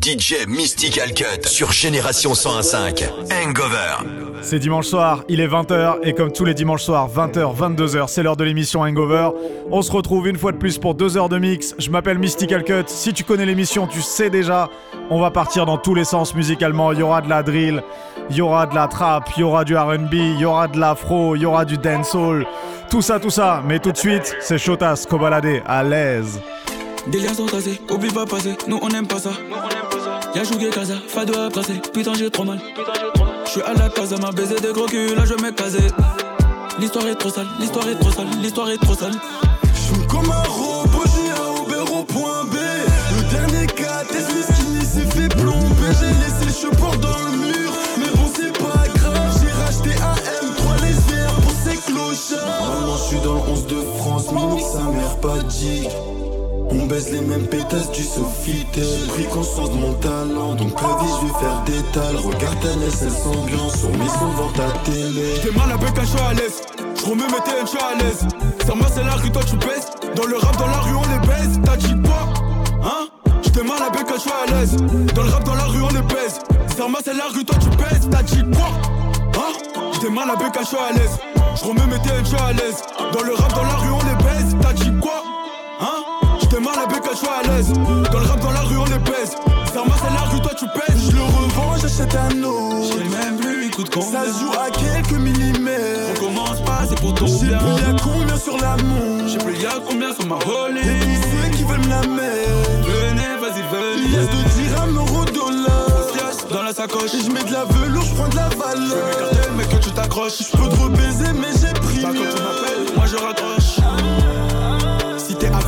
DJ Mystical Cut sur Génération 101.5. Hangover. C'est dimanche soir, il est 20h et comme tous les dimanches soirs, 20h, 22h, c'est l'heure de l'émission Hangover. On se retrouve une fois de plus pour deux heures de mix. Je m'appelle Mystical Cut. Si tu connais l'émission, tu sais déjà. On va partir dans tous les sens musicalement. Il y aura de la drill, il y aura de la trap, il y aura du RB, il y aura de l'afro, il y aura du dancehall. Tout ça, tout ça. Mais tout de suite, c'est Shotas Kobalade à l'aise. Des liens sont tracés, oublie pas passer, nous on aime pas ça. Y'a joué casa, fado à brasser, putain j'ai trop mal. J'suis à la casa, m'a baisé de gros cul, là je m'ai casé. L'histoire est trop sale, l'histoire est trop sale, l'histoire est trop sale. J'suis comme un robot, j'ai un Uber au point B. Le dernier cas, tes skinny s'est fait plomber. J'ai laissé le cheveux dans le mur, mais bon c'est pas grave. J'ai racheté un M3 les verts pour ces clochards. Maintenant j'suis dans le 11 de France, mini sa mère pas dit. On baisse les mêmes pétasses du Sofitel J'ai pris conscience de mon talent Donc la vie je vais faire des tales. Regarde ta naissance ambiance Sur mes sons devant ta télé. J'étais mal avec un choix à l'aise Je remets mes TN, je suis à l'aise. Ça moi c'est la rue, toi tu baisses. Dans le rap, dans la rue on les baisse. T'as dit quoi Hein? J'étais mal avec un choix à l'aise. Dans le rap, dans la rue on les baisse. Ça moi c'est la rue, toi tu baisses. T'as dit quoi Hein? J'étais mal avec un choix à l'aise Je remets mes TN, je suis à l'aise. Dans le rap, dans la rue on les baisse. T'as dit quoi? J'étais mal avec un choix à l'aise. Dans le rap, dans la rue on les pèse Sarma c'est la rue, toi tu pèses. Je le revends, j'achète un autre. J'ai même plus, il coûte combien Ça se joue à quelques millimètres. On commence pas, c'est pour ton J'ai plus y'a combien sur la montre J'ai plus y'a combien sur ma Et holy qui c'est qui veulent me la mettre. Venez, vas-y, venez. Pièce de dirham, euro, dollar. Pièce dans la sacoche. Et je mets de la velours, je prends de la valeur. Cartel, mais que tu t'accroches. Je peux te rebaiser mais j'ai pris Bah quand tu m'appelles, moi je raccroche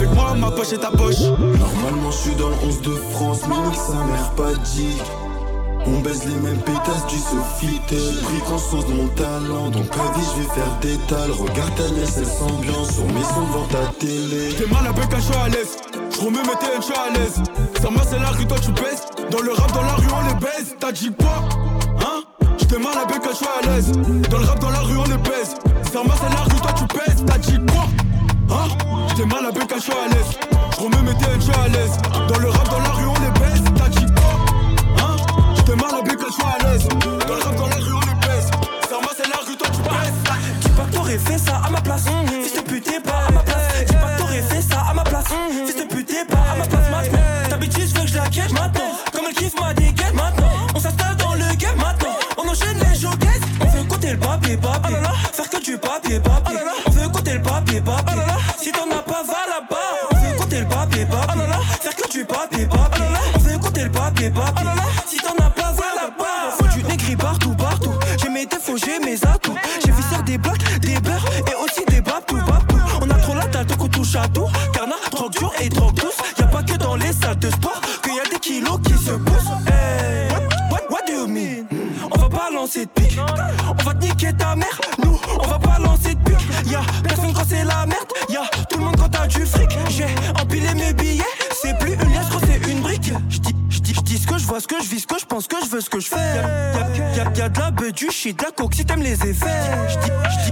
avec moi, ma poche est ta poche. Normalement je suis dans le 11 de France Mais nique sa mère pas dit. On baise les mêmes pétasses du Sofitel J'ai pris conscience de mon talent. Donc la vie je vais faire des tales. Regarde ta naissance ambiance Sur mes sons devant ta télé. J'étais mal avec un choix à l'aise. Je remets mes TN, je suis à l'aise. Sarma c'est la rue, toi tu pèses. Dans le rap, dans la rue on les baise. T'as dit quoi Hein? J'étais mal avec un choix à l'aise. Dans le rap, dans la rue on les baise. Sarma c'est la rue, toi tu pèses. T'as dit quoi? Hein? J'étais mal avec un choix à l'aise Je remets mes TN, je suis à l'aise Dans le rap, dans la rue on les baise T'as dit quoi? Hein? J'étais mal avec un choix à l'aise Dans le rap, dans la rue on les baise Sarma c'est la rue, toi tu pèses Dis pas que t'aurais fait ça à ma place. Fils de pute, t'es pas à ma place. Dis pas que t'aurais fait ça à ma place. Fils de pute, t'es pas à ma place maintenant. D'habitude, je veux que je la quitte maintenant. Comme elle kiffe ma dégaine maintenant. On s'installe dans le game maintenant. On enchaîne les showcases. On veut compter le papier, papier. Que du papier. Si t'en as pas, va là-bas. Faut du négri partout, partout. J'ai mes défauts, j'ai mes atouts. J'ai vu faire des blocs, des beurres et aussi des babtou, babtou. On a trop la tête qu'on touche à tout. Carnat, drogue dure et drogue douce. Y'a pas que dans les salles de sport qu'il y a des kilos qui se poussent. What, what, what do you mean? On va pas lancer de pique. On va te niquer ta mère. Nous, on va pas lancer de pique. Y'a personne quand c'est la merde. Y'a tout le monde quand t'as du fric. J'ai empilé mes billets. Ce que je vis, ce que je pense, que je veux, ce que je fais. Y'a, y'a, y'a de la beuh, du shit, de la coke si t'aimes les effets.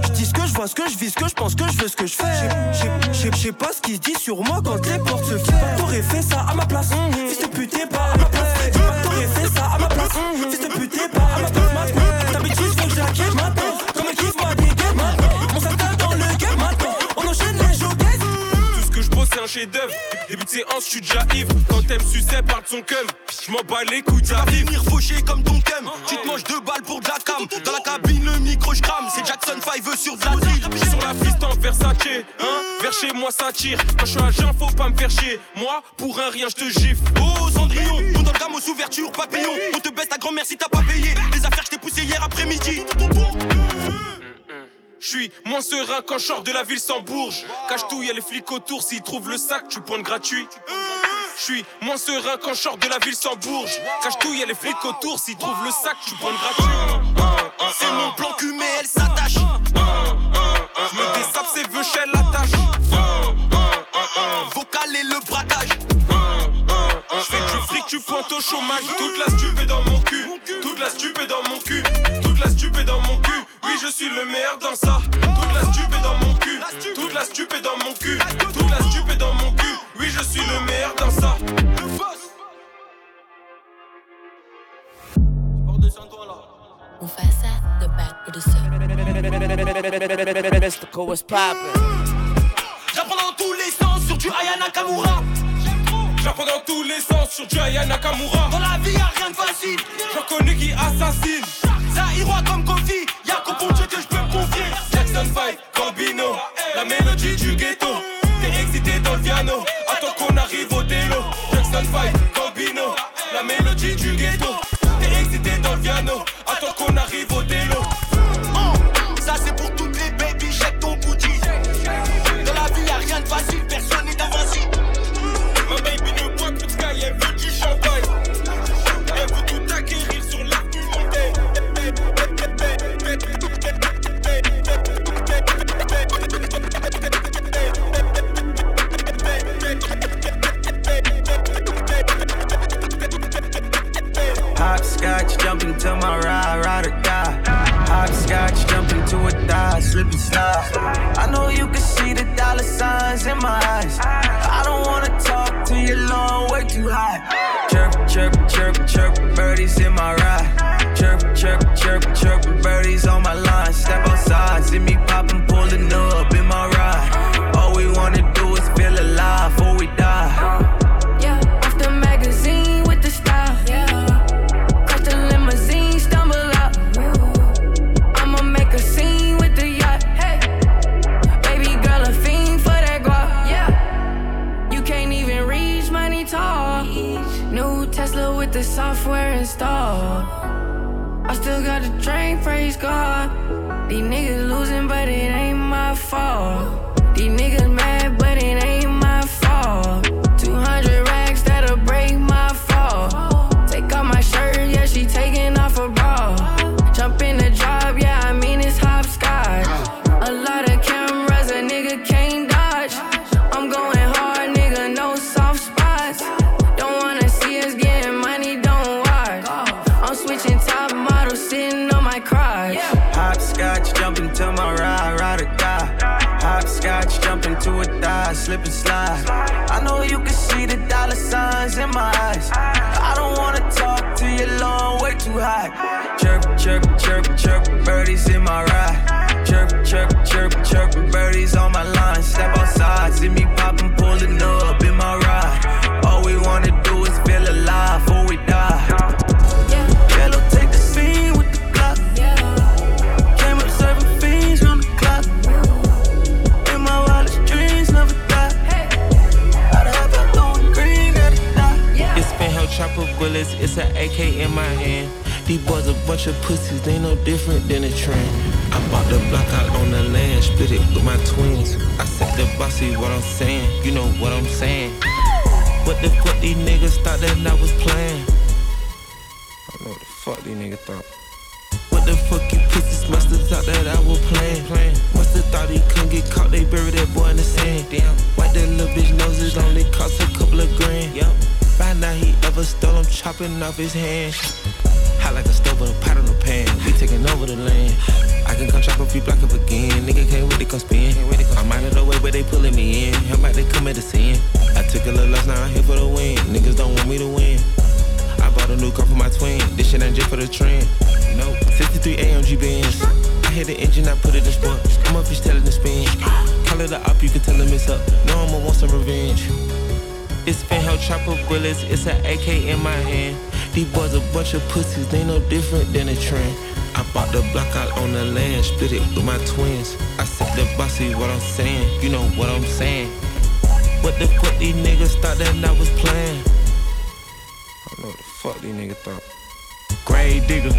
J'dis, ce que je vois, ce que je vis, ce que je pense, que je veux, ce que je fais. J'ai pas ce qui se dit sur moi quand les portes se ferment. T'aurais fait ça à ma place. Fils de pute, pas à ma place. T'aurais fait ça à ma place. Fils de pute, pas à ma place maintenant. D'habitude, je veux que je la quitte maintenant. Comme elle kiffe ma dégaine maintenant. On s'attaque dans le game maintenant. On enchaîne les showcases. Tout ce que je pose c'est un chef d'œuvre Début de séance, je suis déjà ivre Quand t'aimes sucer, parle de son cum. Je m'en bats les couilles, t'arrives venir faucher comme ton cum. Tu te manges deux balles pour de la cam. Dans la cabine le micro je crame. C'est Jackson 5 sur de la sur la piste en Versace, hein. Vers chez moi ça tire. Quand je suis à jeun, faut pas me faire chier. Moi, pour un rien, je te gifle. Oh Cendrillon, on dans le gamme aux ouvertures papillon. On te baisse ta grand-mère si t'as pas payé. Les affaires je t'ai poussé hier après-midi Je suis moins serein quand je de la ville sans bourge. Cache tout, y'a les flics autour S'ils trouvent le sac, tu pointes gratuit. Je suis moins serein quand je de la ville sans bourge. Cache tout, y'a les flics autour S'ils trouvent le sac, tu pointes gratuit. C'est mon plan cul mais elle s'attache. Je me désape, c'est veuchelle la tâche Vocal et le braquage. Je fais du fric, tu pointes au chômage. Toute la stupe est dans mon cul. Toute la stupe est dans mon cul. Toute la stupe est dans mon cul. Oui, je suis le meilleur dans ça. Toute la stupe est dans mon cul. Toute la stupe est dans mon cul. Toute la stupe est dans mon cul. Oui, je suis le meilleur dans ça. Mufasa, the bad producer. Mystical, what's poppin'? J'apprends dans tous les sens sur du Aya Nakamura. J'apprends dans tous les sens sur du Aya Nakamura. Dans la vie, y'a rien de facile. J'en connais qui assassine. Zahiroi comme Kofi, y'a qu'au bon Dieu que je peux me confier. Jackson 5, Gambino, la mélodie du ghetto. T'es excité dans le piano, attends qu'on arrive au télo. Jackson 5, Gambino, la mélodie du ghetto. T'es excité dans le piano, attends qu'on arrive au télo. Hopscotch, jump into my ride, ride or die. Hopscotch, jump into a die, slip and slide. I know you can see the dollar signs in my eyes. I don't wanna talk to you long, way too high. Chirp, chirp, chirp, chirp, birdies in my ride. Chirp, chirp, chirp, chirp, birdies on my line. Step outside, see me poppin', pullin' up installed. I still got the train, praise God. These niggas losing, but it ain't in my eyes. Bullets, it's an AK in my hand. These boys a bunch of pussies, they no different than a trend. I bought the block out on the land, split it with my twins. I said the bossy what I'm saying, you know what I'm saying. What the fuck these niggas thought that I was playing? I know what the fuck these niggas thought. What the fuck you pussies must have thought that I was playing, playing. Must have thought he couldn't get caught, they buried that boy in the sand. Damn, white that little bitch nose, it only cost a couple of grand. Yep. Find out he ever stole, I'm chopping off his hand. Hot like a stove with a pot on the pan. We taking over the land. I can come chop a few block up again. Nigga can't wait to come spin. I'm out of the way, but they pulling me in. How about they commit a sin? I took a little loss, now I'm here for the win. Niggas don't want me to win. I bought a new car for my twin. This shit ain't just for the trend. Nope. 63 AMG Benz. I hit the engine, I put it in sport. I'm up, fish telling the spin. Call it a op, you can tell him it's up. No, I'ma want some revenge. It's fan hell chopper bullets, it's an AK in my hand. These boys a bunch of pussies, they no different than a trend. I bought the block out on the land, split it with my twins. I said the bossy what I'm saying, you know what I'm saying. What the fuck these niggas thought that I was playing? I know what the fuck these niggas thought. Grave digger,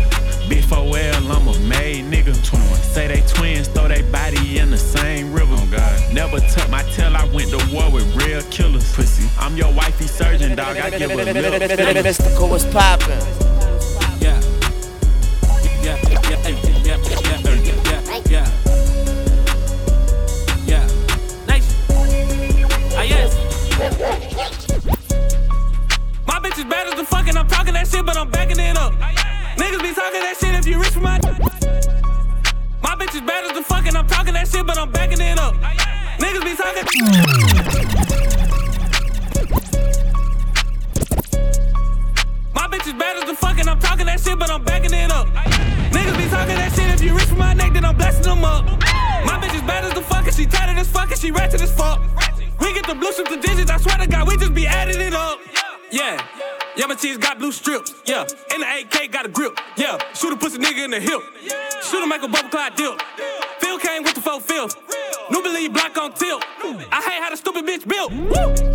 big 4L, I'm a made nigga. 21. Say they twins, throw they body in the same river. Oh God. Never tuck my tail, I went to war with real killers. Pussy. I'm your wifey surgeon, dog. I give a little. Mystical, what's poppin'? My bitch is better than fucking. I'm talking that shit, but I'm backing it up. Niggas be talking that shit if you rich for my. My bitch is better than fucking. I'm talking that shit, but I'm backing it up. Niggas be talking. My bitch is bad as the fuck, and I'm talking that shit, but I'm backing it up. Niggas be talking that shit, if you reach for my neck, then I'm blessing them up. My bitch is bad as the fuck, and she tatted as fuck, and she ratchet as fuck. We get the blue strips, the digits, I swear to God, we just be adding it up. Yeah. Yeah, my cheese got blue strips. Yeah. And the AK got a grip. Yeah. Shoot a pussy nigga in the hip. Shoot a make a bubble cloud dip. Phil came with the four fifth. New believe block on tilt. I hate how the stupid bitch built. Woo!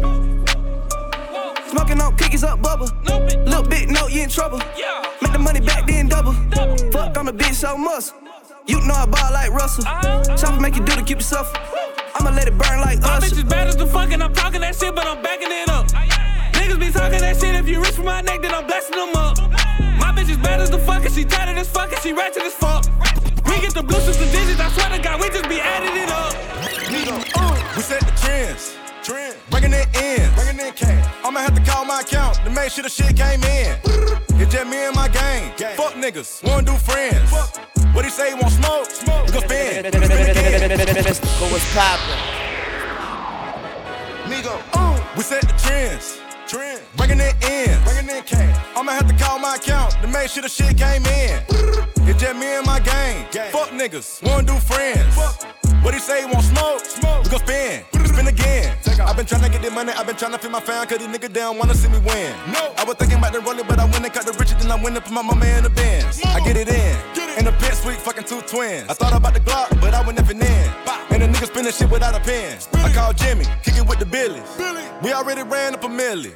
Smoking on cookies up bubble. Little bit, no, you in trouble. Yeah. Make the money back, then double. Fuck on the bitch, so muscle. You know I ball like Russell. Chopper make you do to keep yourself. I'ma let it burn like us. My bitch is bad as the fuck, and I'm talking that shit, but I'm backing it up. Niggas be talking that shit, if you reach for my neck, then I'm blessing them up. My bitch is bad as the fuck, and she tatted as fuck, and she ratchet as fuck. We get the blue strips, the digits, I swear to God, we just be adding it up. Uh, we set the trends. Trend. Bringing it in. Bringing in cash. I'ma have to call my account to make sure the shit came in. It's just me and my gang. Fuck niggas. Wanna do friends. What he say? He Want smoke? Smoke. We gon' spin. Spin again. Go what's poppin'? Migo. Uh, we set the trends. Trend. Bringing it in. Bringing in cash. I'ma have to call my account to make sure the shit came in. It's just me and my gang. Fuck niggas. Wanna do friends. What he say? He want smoke? Smoke. We gon' spin. Spin again. I've been tryna get the money. I've been tryna feed my fam. Cause these niggas down wanna see me win. No. I was thinking about the rolling, but I went and cut the riches. Then I went and put my mama in the Benz. I get it in. Get it. In the pit suite, fucking two twins. I thought about the Glock, but I went never in. And the nigga spinning shit without a pen. I called Jimmy, kicking with the Billies. We already ran up a milli.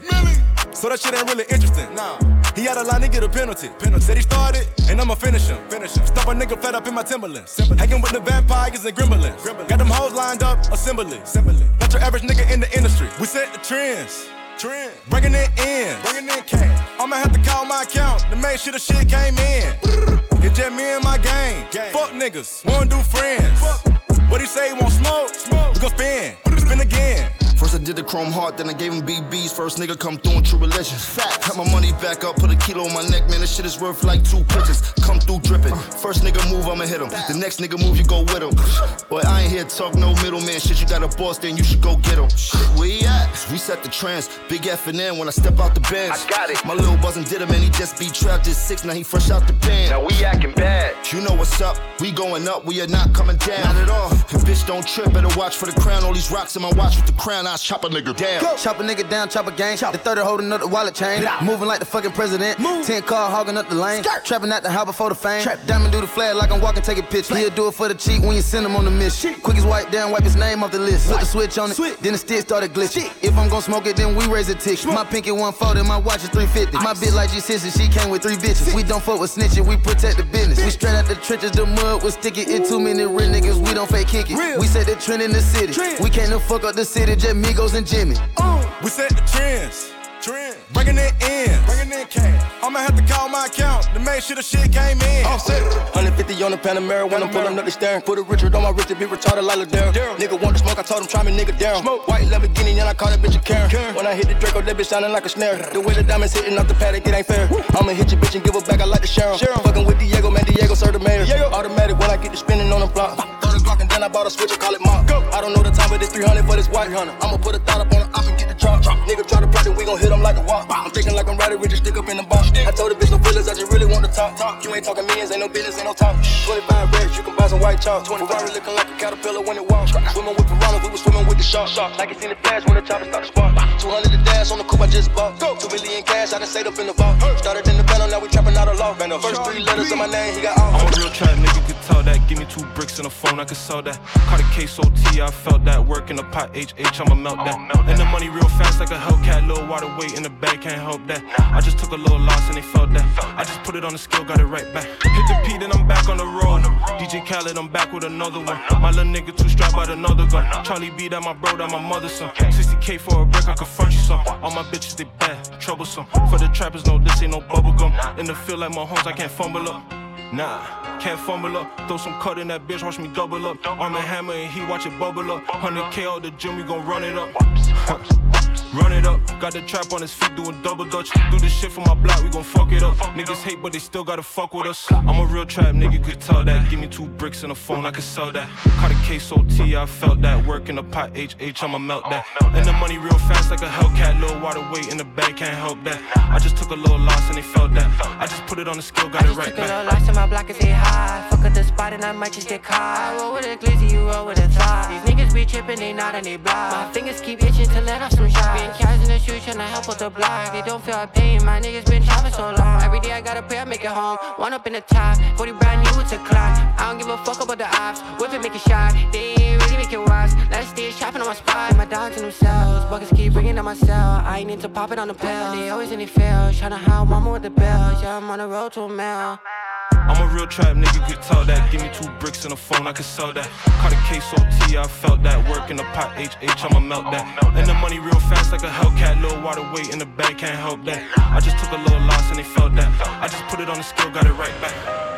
So that shit ain't really interesting. Nah. He had a line to get a penalty. penalty. Said he started, and I'ma finish him. Finish him. Stop a nigga flat up in my Timberlands. Hanging with the vampires and gremlins. Got them hoes lined up, assembly. assembly. Not your average nigga in the industry. We set the trends. Trend. Bringing it in. Bringing in cash. I'ma have to call my account to make sure the shit came in. It's just me and my gang. Fuck niggas. Wanna do friends. What he say? He want smoke? Smoke. We gon' spin. Spin again. First I did the chrome heart, then I gave him BBs. First nigga come through in true religion. Fact. Got my money back up, put a kilo on my neck, man. This shit is worth like two pitches. Come through dripping. First nigga move, I'ma hit him. The next nigga move, you go with him. Boy, I ain't here talk no middleman shit. You got a boss, then you should go get him. Where he at? We set the trends. Big F and N when I step out the bench. I got it. My little buzzin' did him, and he just be trapped at six. Now he fresh out the pen. Now we acting bad. You know what's up. We going up, we are not coming down. Not at all. And bitch, don't trip. Better watch for the crown. All these rocks in my watch with the crown. I chop a nigga down. Chop a nigga down, chop a gang. The 30 holding up the wallet chain. Moving like the fucking president. 10 car hogging up the lane. Trapping at the house before the fame. Trap diamond do the flag like I'm walking, take a picture. He'll do it for the cheat when you send him on the mission. Quick as wipe down, wipe his name off the list. Put the switch on it, then the stick started glitching. If I'm gon' smoke it, then we raise a tick. My pinky 140, my watch is 350. My bitch like G6, she came with three bitches. We don't fuck with snitching, we protect the business. We straight out the trenches, the mud was sticky. It too many real niggas, we don't fake kick it. We set the trend in the city. We can't no fuck up the city, just Migos and Jimmy. We set the trends. Trend. Bringing it in. Bringing in cash. I'ma have to call my account to make sure the shit came in. Offset. 150 on the Panamera when I'm pulling up the staring. Put a Richard on my wrist to be retarded like Ladera. Nigga want to smoke, I told him try me nigga down. Smoke. White Lamborghini, and I call that bitch a Karen. When I hit the Draco, that bitch sounding like a snare. The way the diamonds hitting off the Patek, it ain't fair. I'ma hit your bitch and give her back, I like the Sharon. Fucking with Diego, man, Diego, sir, the mayor. Automatic when I get to spinning on the block. And then I bought a switch, I call it mop. I don't know the time, but it's 300 for this white. Hunter. I'ma put a thought up on the op and get the drop. Nigga try to plot it, we gon' hit him like a walk. I'm thinking like I'm riding with a stick up in the box. I told the bitch no feelings, I just really want talk. You ain't talking millions, ain't no business, ain't no talk. 25 racks, you can buy some white chalk. Ferrari looking like a caterpillar when it walks. Swimming with piranhas, we was swimming with the sharks. Like it seen the flash when the chopper start to spark. 200 the dash on the coupe I just bought. Go. 2 million cash, I done saved up in the vault. Started in the bando, now we trapping out of law. First three letters of my name, he got all. I'm a real trap nigga, could tell that. Give me two bricks and a phone, I could sell that. Caught a case OT, I felt that. Work in the pot, HH, I'ma melt that. And the money real fast like a Hellcat. Little water weight in the bag, can't help that. I just took a little loss and they felt that. I just put it on the scale, got it right back. Hit the P, then I'm back on the road. DJ Khaled, I'm back with another one. My little nigga too strapped by another gun. Charlie B, that my bro, that my mother's son. 60k for a brick, I confront you some. All my bitches, they bad, troublesome. For the trappers, no, this ain't no bubble gum. In the field like my homes, I can't fumble up. Nah, can't fumble up. Throw some cut in that bitch, watch me double up. Arm and hammer and he watch it bubble up. 100k out the gym, we gon' run it up. Run it up, got the trap on his feet doing double dutch. Do this shit for my block, we gon' fuck it up. Niggas hate, but they still gotta fuck with us. I'm a real trap nigga, could tell that. Give me two bricks and a phone, I could sell that. Caught a case OT, I felt that. Work in the pot HH, I'ma melt that. And the money real fast like a Hellcat. Little water weight in the bag, can't help that. I just took a little loss and they felt that. I just put it on the scale, got it right Took a little back. My block and say hi. Fuck up the spot and I might just get caught. I roll with a glizzy, you roll with a thigh. These niggas be tripping, they not and they block. My fingers keep itching to let off some shine. Being cows in the shoes, tryna help with the block. They don't feel our pain, my niggas been trapping so long. Every day I gotta pray, I make it home. One up in the top, 40 brand new to climb. I don't give a fuck about the ops. Whip it, make it shot. They ain't really make it wise. Last day trapping on my spot. My dogs in themselves. Buckets keep bringing on my cell. I ain't need to pop it on the pill. They always in they fail. Tryna howl mama with the bells. Yeah, I'm on the road to a. I'm a real trap nigga, could tell that. Give me two bricks and a phone, I could sell that. Caught a case OT, I felt that. Work in the pot HH, I'ma melt that. And the money real fast like a Hellcat. Little water weight in the bag, can't help that. I just took a little loss and they felt that. I just put it on the scale, got it right back.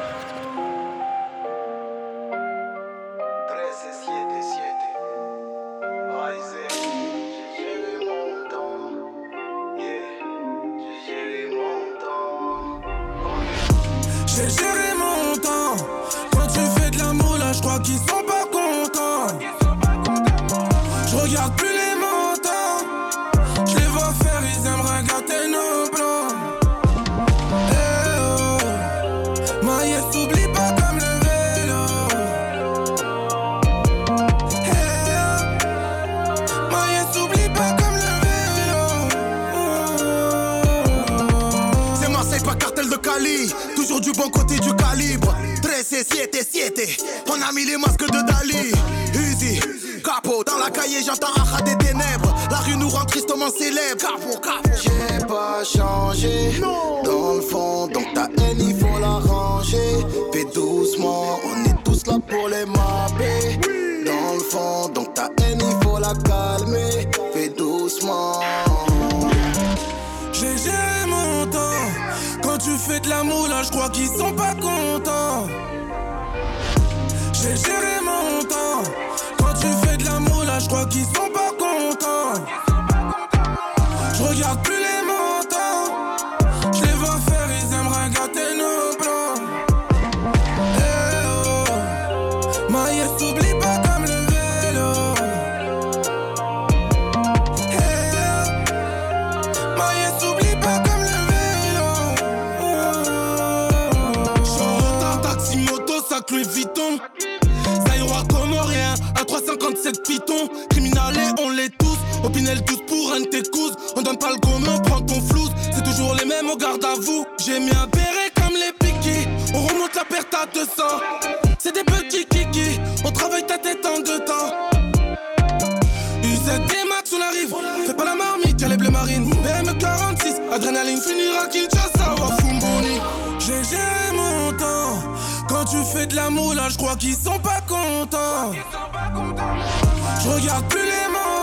Qu'ils sont 13 et 7 et 7. On a mis les masques de Dali. Uzi, capot. Dans la cahier, j'entends Acha des ténèbres. La rue nous rend tristement célèbre. Capot, capot. J'ai pas changé dans le fond, donc ta haine il faut la ranger. Fais doucement, on est tous là pour les mapper. Dans le fond, donc ta haine il faut la calmer. Fais doucement. J'ai géré mon temps. Quand tu fais de l'amour, là, je crois qu'ils sont pas contents. J'ai géré mon temps. Quand tu fais de l'amour, là, je crois qu'ils sont pas contents. Je regarde plus tous. Opinel 12 pour un t'écouse. On donne pas le gomme, on prend ton flouze. C'est toujours les mêmes, on garde à vous. J'ai mis un béret comme les piquis. On remonte la perte à 200. C'est des petits kikis. On travaille ta tête en deux temps. UZD Max, on arrive. Fais pas la marmite, y'a les bleus marines. BM46, adrénaline finira Kinshasa ou à Fumboni. J'ai mon temps. Quand tu fais de l'amour, là, je crois qu'ils sont pas contents. Je regarde plus les montants.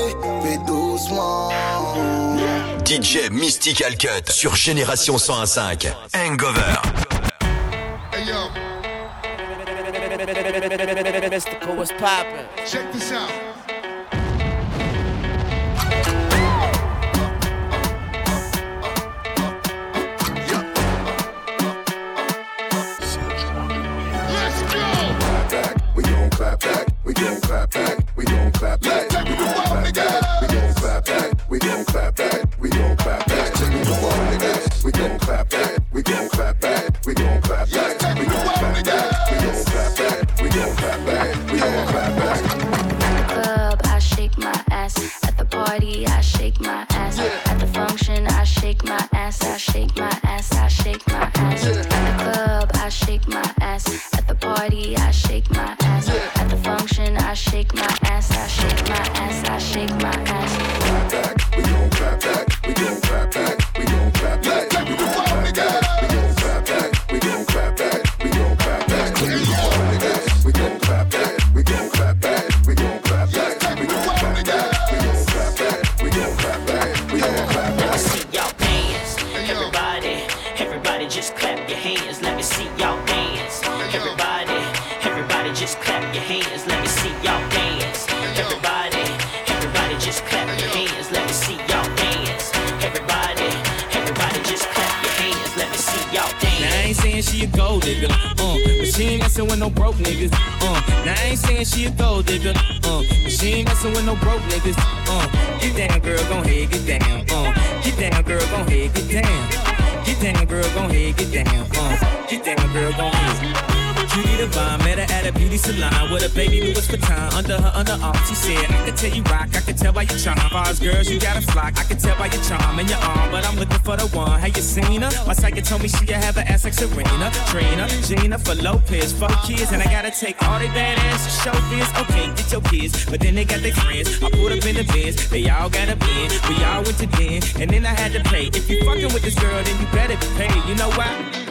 DJ Mystical Cut sur Génération 101.5. Hangover. Hey yo, Mystical, what's poppin'? check this out. Let's go. We gon' clap back, we gon' clap back, we gon' clap salon with a baby Louis Vuitton under her underarm. She said, I can tell you rock, I can tell by your charm. Far as girls, you got a flock. I can tell by your charm and your arm, but I'm looking for the one. Have you seen her? My psychic told me she could have an ass like Serena, Trina, Jennifer Lopez, four kids, and I gotta take all they bad ass to show biz. Okay, get your kids, but then they got their friends. I put up in the bins, they all got a bin. We all went to den, and then I had to pay. If you fucking with this girl, then you better be paid. You know why?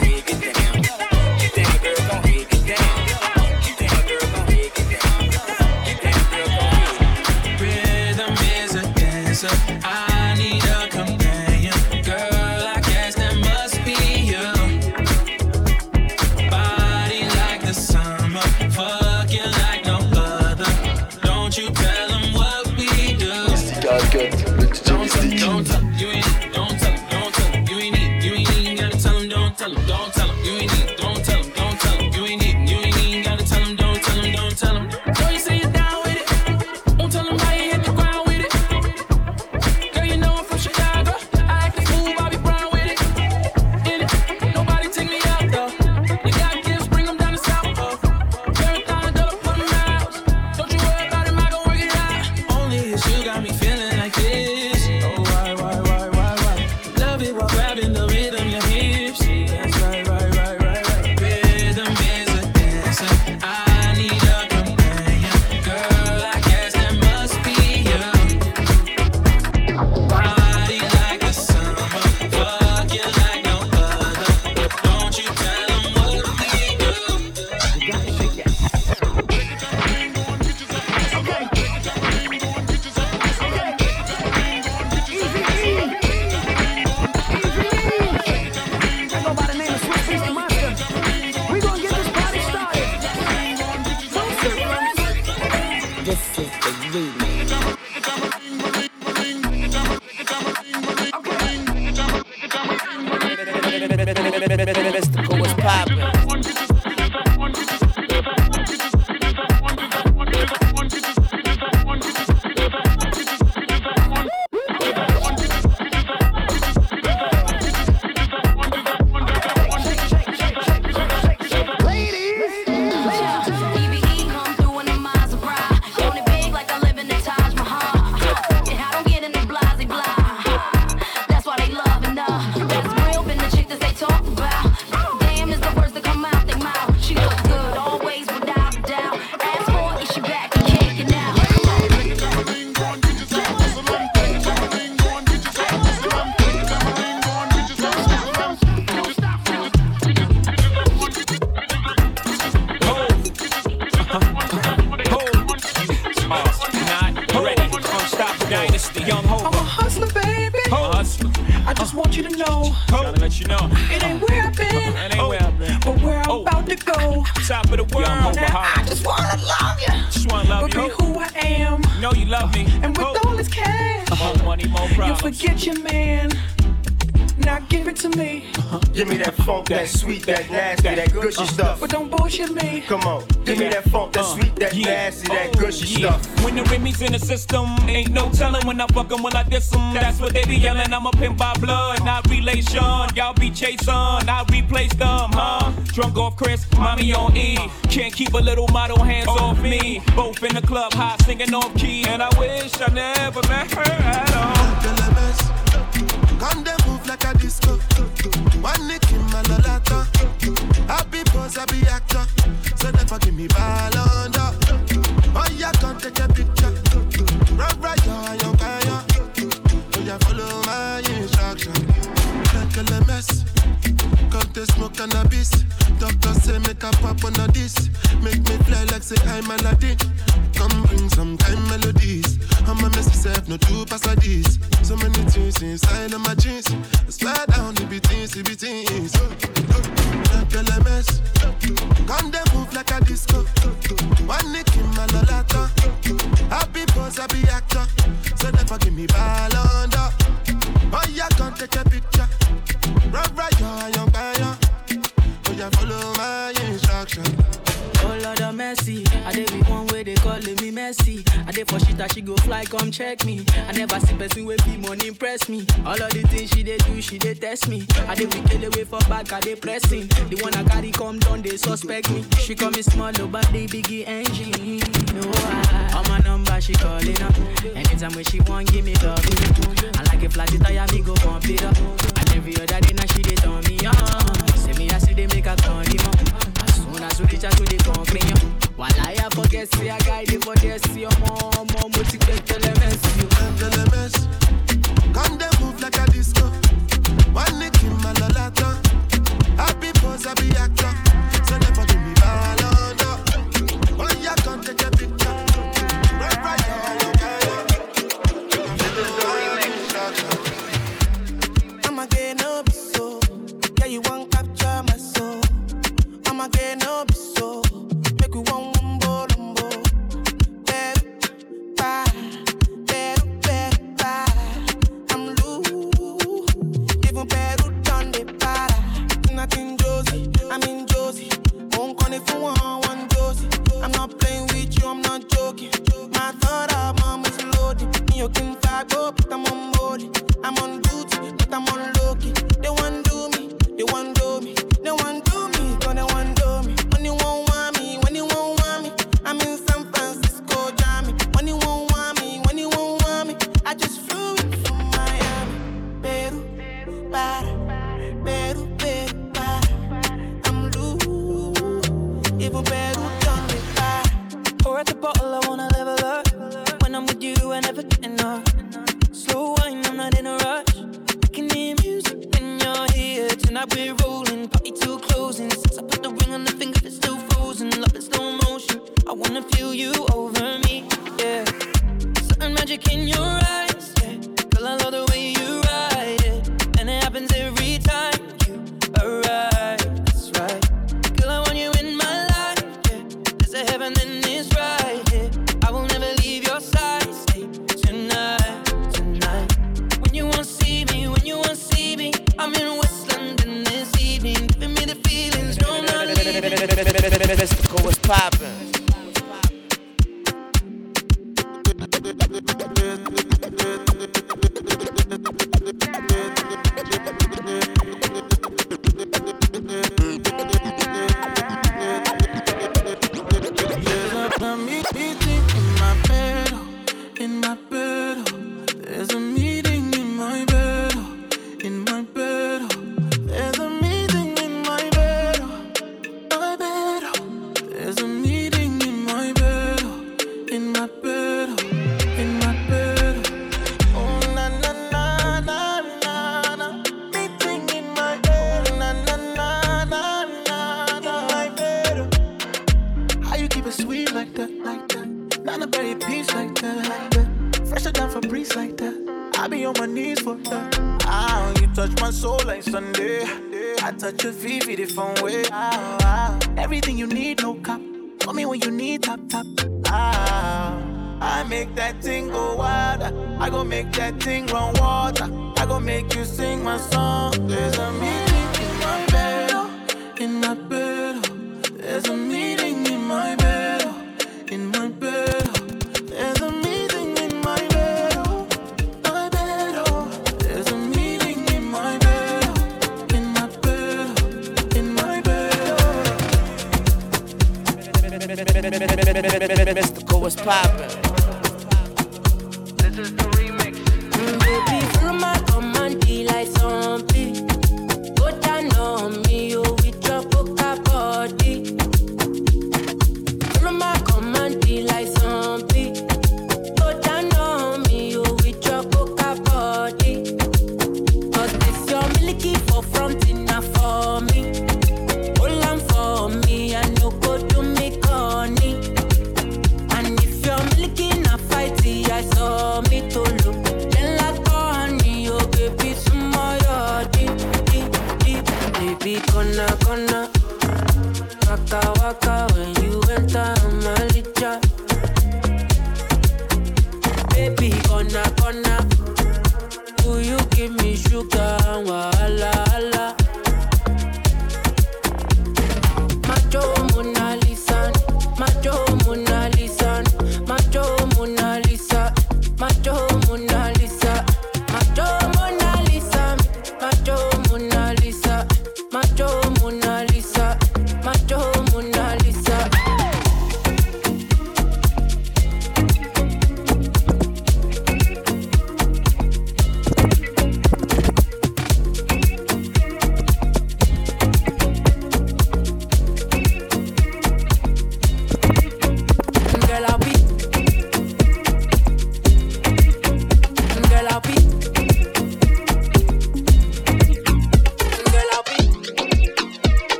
want you to know. To let you know. It ain't where I've been. It ain't where I've been. But where I'm oh. about to go. Top of the world. Now. I just wanna love you. Just wanna love But you. be who I am. Know you love me. And with all this cash, More money, more you problems. forget your man. Now give it to me. Uh-huh. Give me that funk, that sweet, that nasty, that gushy uh-huh. stuff. But don't bullshit me. Come on, give me that funk, that uh-huh. sweet, that nasty, that oh, gushy stuff. When the Remy's in the system, ain't no telling when I fuck 'em, when I diss 'em. That's what they be yelling. I'm a pimp by blood, not relation. Y'all be chasing, I replace them, huh? Drunk off Chris, mommy on E. Can't keep a little model hands off me. Both in the club, high singing off key. And I wish I never met her at all. Come they move like a disco. One nick in my lolata. Happy pose, happy actor. So never give me ball under. To smoke cannabis. Doctor say make a pop on a this. Make me fly like say I'm Aladdin. Come bring some time melodies. I'm a messy self, no two pass like this. So many things inside of my jeans. I slide down the beatings, the beatings. Like a mess. Come they move like a disco. One nick in my lolata. Happy pose, happy actor. So never give me ball under. Oh yeah, come take a picture. Right, right, yo, young follow my instruction. Lord of mercy, I dey be one way they calling me messy. I dey for shit that she go fly, come check me. I never see person with be money impress me. All of the things she dey do, she dey test me. I dey kill away for back, I dey pressing. The one I carry come down, they suspect me. She call me small, oh, but they biggie engine. No, ah. I, on my number she calling up. Anytime when she want, give me love. I like a flat tire, me go pump it up. And every other day now she dey turn me on. Say me I see they make a turn him up. To while I forget, see a guy, they for there, see your mom, mom. Come they move like a disco. One nick in my lolata. Happy pose, happy actor. So never I'm not playing with you, I'm not joking. My thought is loaded. You can but I'm on. I'm on duty, but I'm on low key. They want do me, they want out the bottle, I wanna level up. When I'm with you, I never get enough. Slow wine, I'm not in a rush. I can hear music when you're here. Tonight we're rolling, party till closing. Since I put the ring on the finger, it's still frozen. Love in slow motion. I wanna feel you over me, yeah. Certain magic in your eyes, yeah. Girl, I love the way you Mystical was poppin'.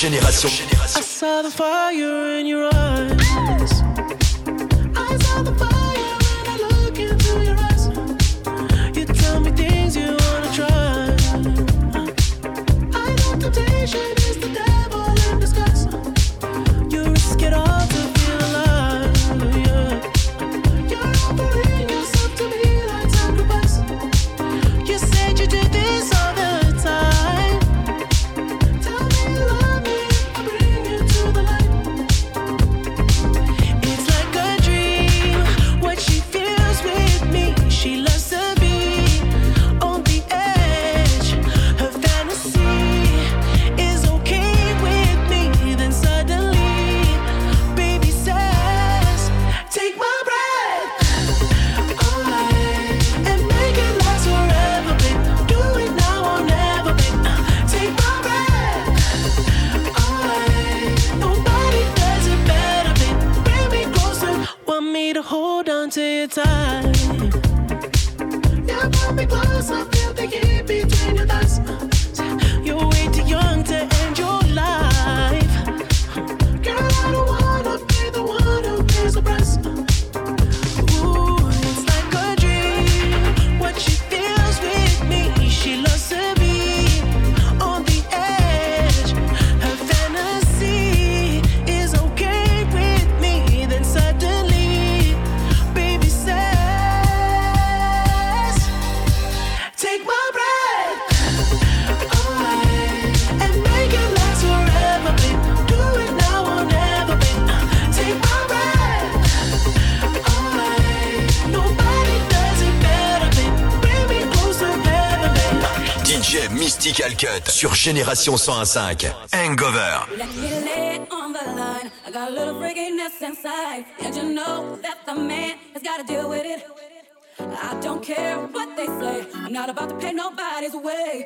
Génération. I saw the fire in your eyes. Génération 101.5. Hangover. I don't care what they say, I'm not about to pay nobody's way.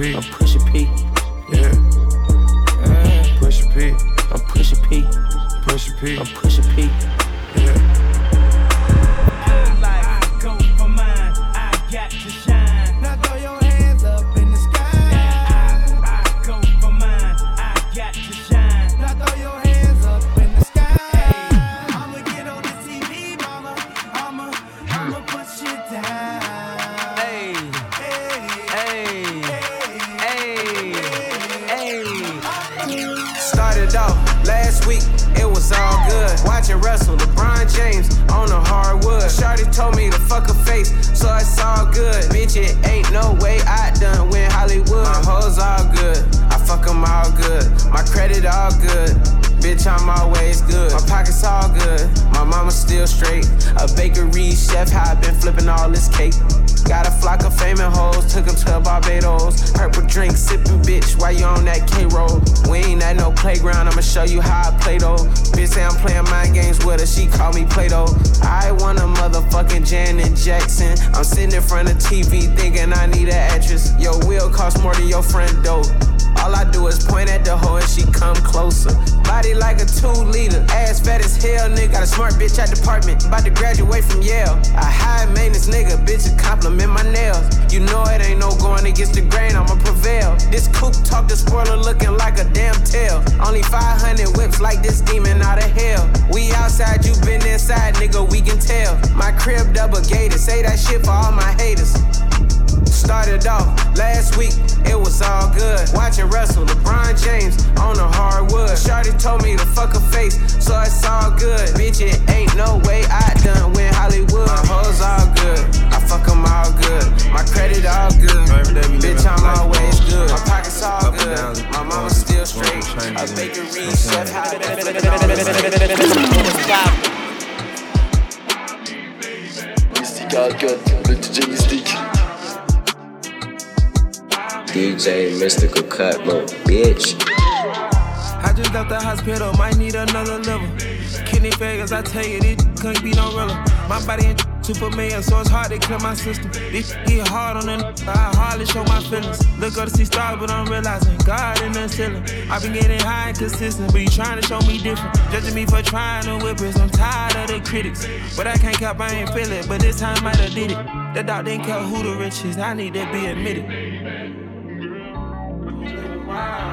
Push All I do is point at the hoe and she come closer. Body like a two liter, ass fat as hell, nigga. Got a smart bitch at department, about to graduate from Yale. A high maintenance nigga, bitch, a compliment my nails. You know it ain't no going against the grain, I'ma prevail. This coupe talk the spoiler looking like a damn tail. Only 500 whips like this demon out of hell. We outside, you been inside, nigga, we can tell. My crib double gated, say that shit for all my haters. Started off last week, it was all good. Watching Russell, LeBron James on the hardwood. Shawty told me to fuck her face, so it's all good. Bitch, it ain't no way I done win Hollywood. My hoes all good, I fuck them all good. My credit all good. Bitch, I'm always good. My pockets all good. My mama still straight. A bakery chef, how I been flipping all this cake. Mystical Cut, le DJ Mystique. DJ Mystical Cut, little bitch. I just left the hospital, might need another liver. Kidney failures, I tell you, this couldn't be no realer. My body in Superman, so it's hard to clear my system. This get hard on the I hardly show my feelings. Look up to see stars, but I'm realizing God in the ceiling. I've been getting high and consistent, but you trying to show me different. Judging me for trying to whip it, I'm tired of the critics. But I can't cap, I ain't feel it, but this time I done did it. The dog didn't care who the rich is, I need to be admitted. Why?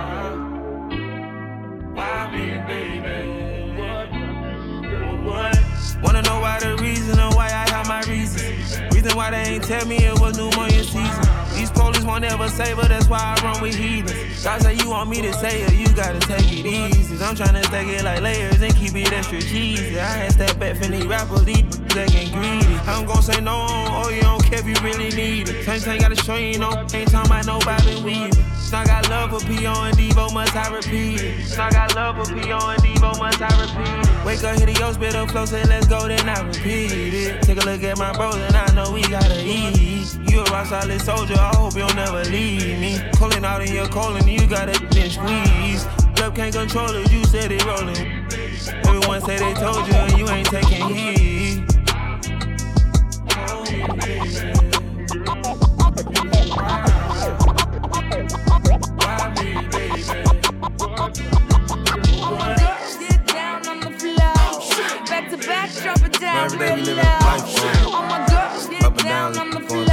Wanna know why the reason and why I have my reasons. Reason why they ain't tell me it was pneumonia season. These police won't ever save her, that's why I run with heathens. God say you want me to say it, you gotta take it easy. I'm tryna stack it like layers and keep it extra cheesy. I had step back from these rappers, these getting greedy. I'm gon' say no, oh you don't care if you really need it. Same thing gotta show you, know, ain't talking about no Bobby Weaving. I got love for P.O. and Devo, must I repeat it? I got love for P.O. and Devo, must I repeat it? Wake up, hit the yo, spit up, flow, say let's go, then I repeat it. Take a look at my bros and I know we gotta eat. You a rock solid soldier, I hope you'll never leave me. Calling out in your calling, you gotta then squeeze. Love can't control it, you said it rolling. Everyone say they told you and you ain't taking heed. Back, drop it down Every day we real live loud. life, All my girls get down on the floor.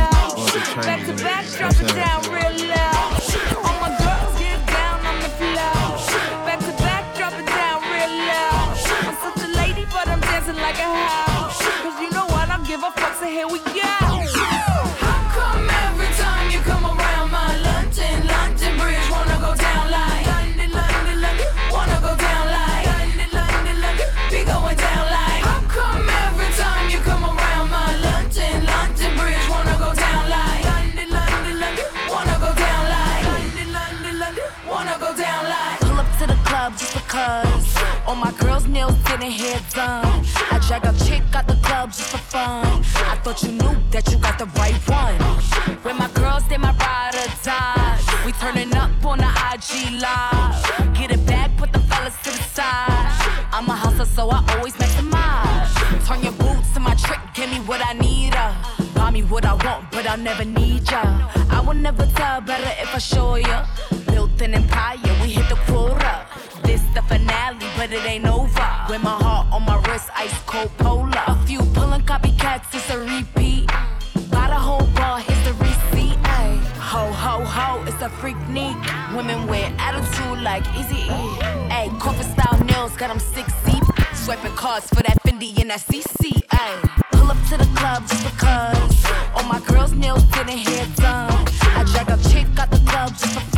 Back to back, drop it know what I'm down real loud. All my girls' nails getting hair done. I drag a chick out the club just for fun. I thought you knew that you got the right one. When my girls, they my ride or die. We turning up on the IG live. Get it back, put the fellas to the side. I'm a hustler, so I always maximize. Turn your boots to my trick, give me what I need. Uh. Buy me what I want, but I'll never need ya. I will never tell better if I show ya. Built an empire, we hit the quota. The finale, but it ain't over. With my heart on my wrist, ice cold polar. A few pulling copycats, it's a repeat. Buy the whole bar, here's the receipt. Ay. Ho, ho, ho, it's a freak neat. Women wear attitude like Easy E. Ay, corporate style nails, got them six deep. Swiping cards for that Fendi and that CC. Ay. Pull up to the club just because. All my girls' nails getting hair done. I drag a chick out the club just for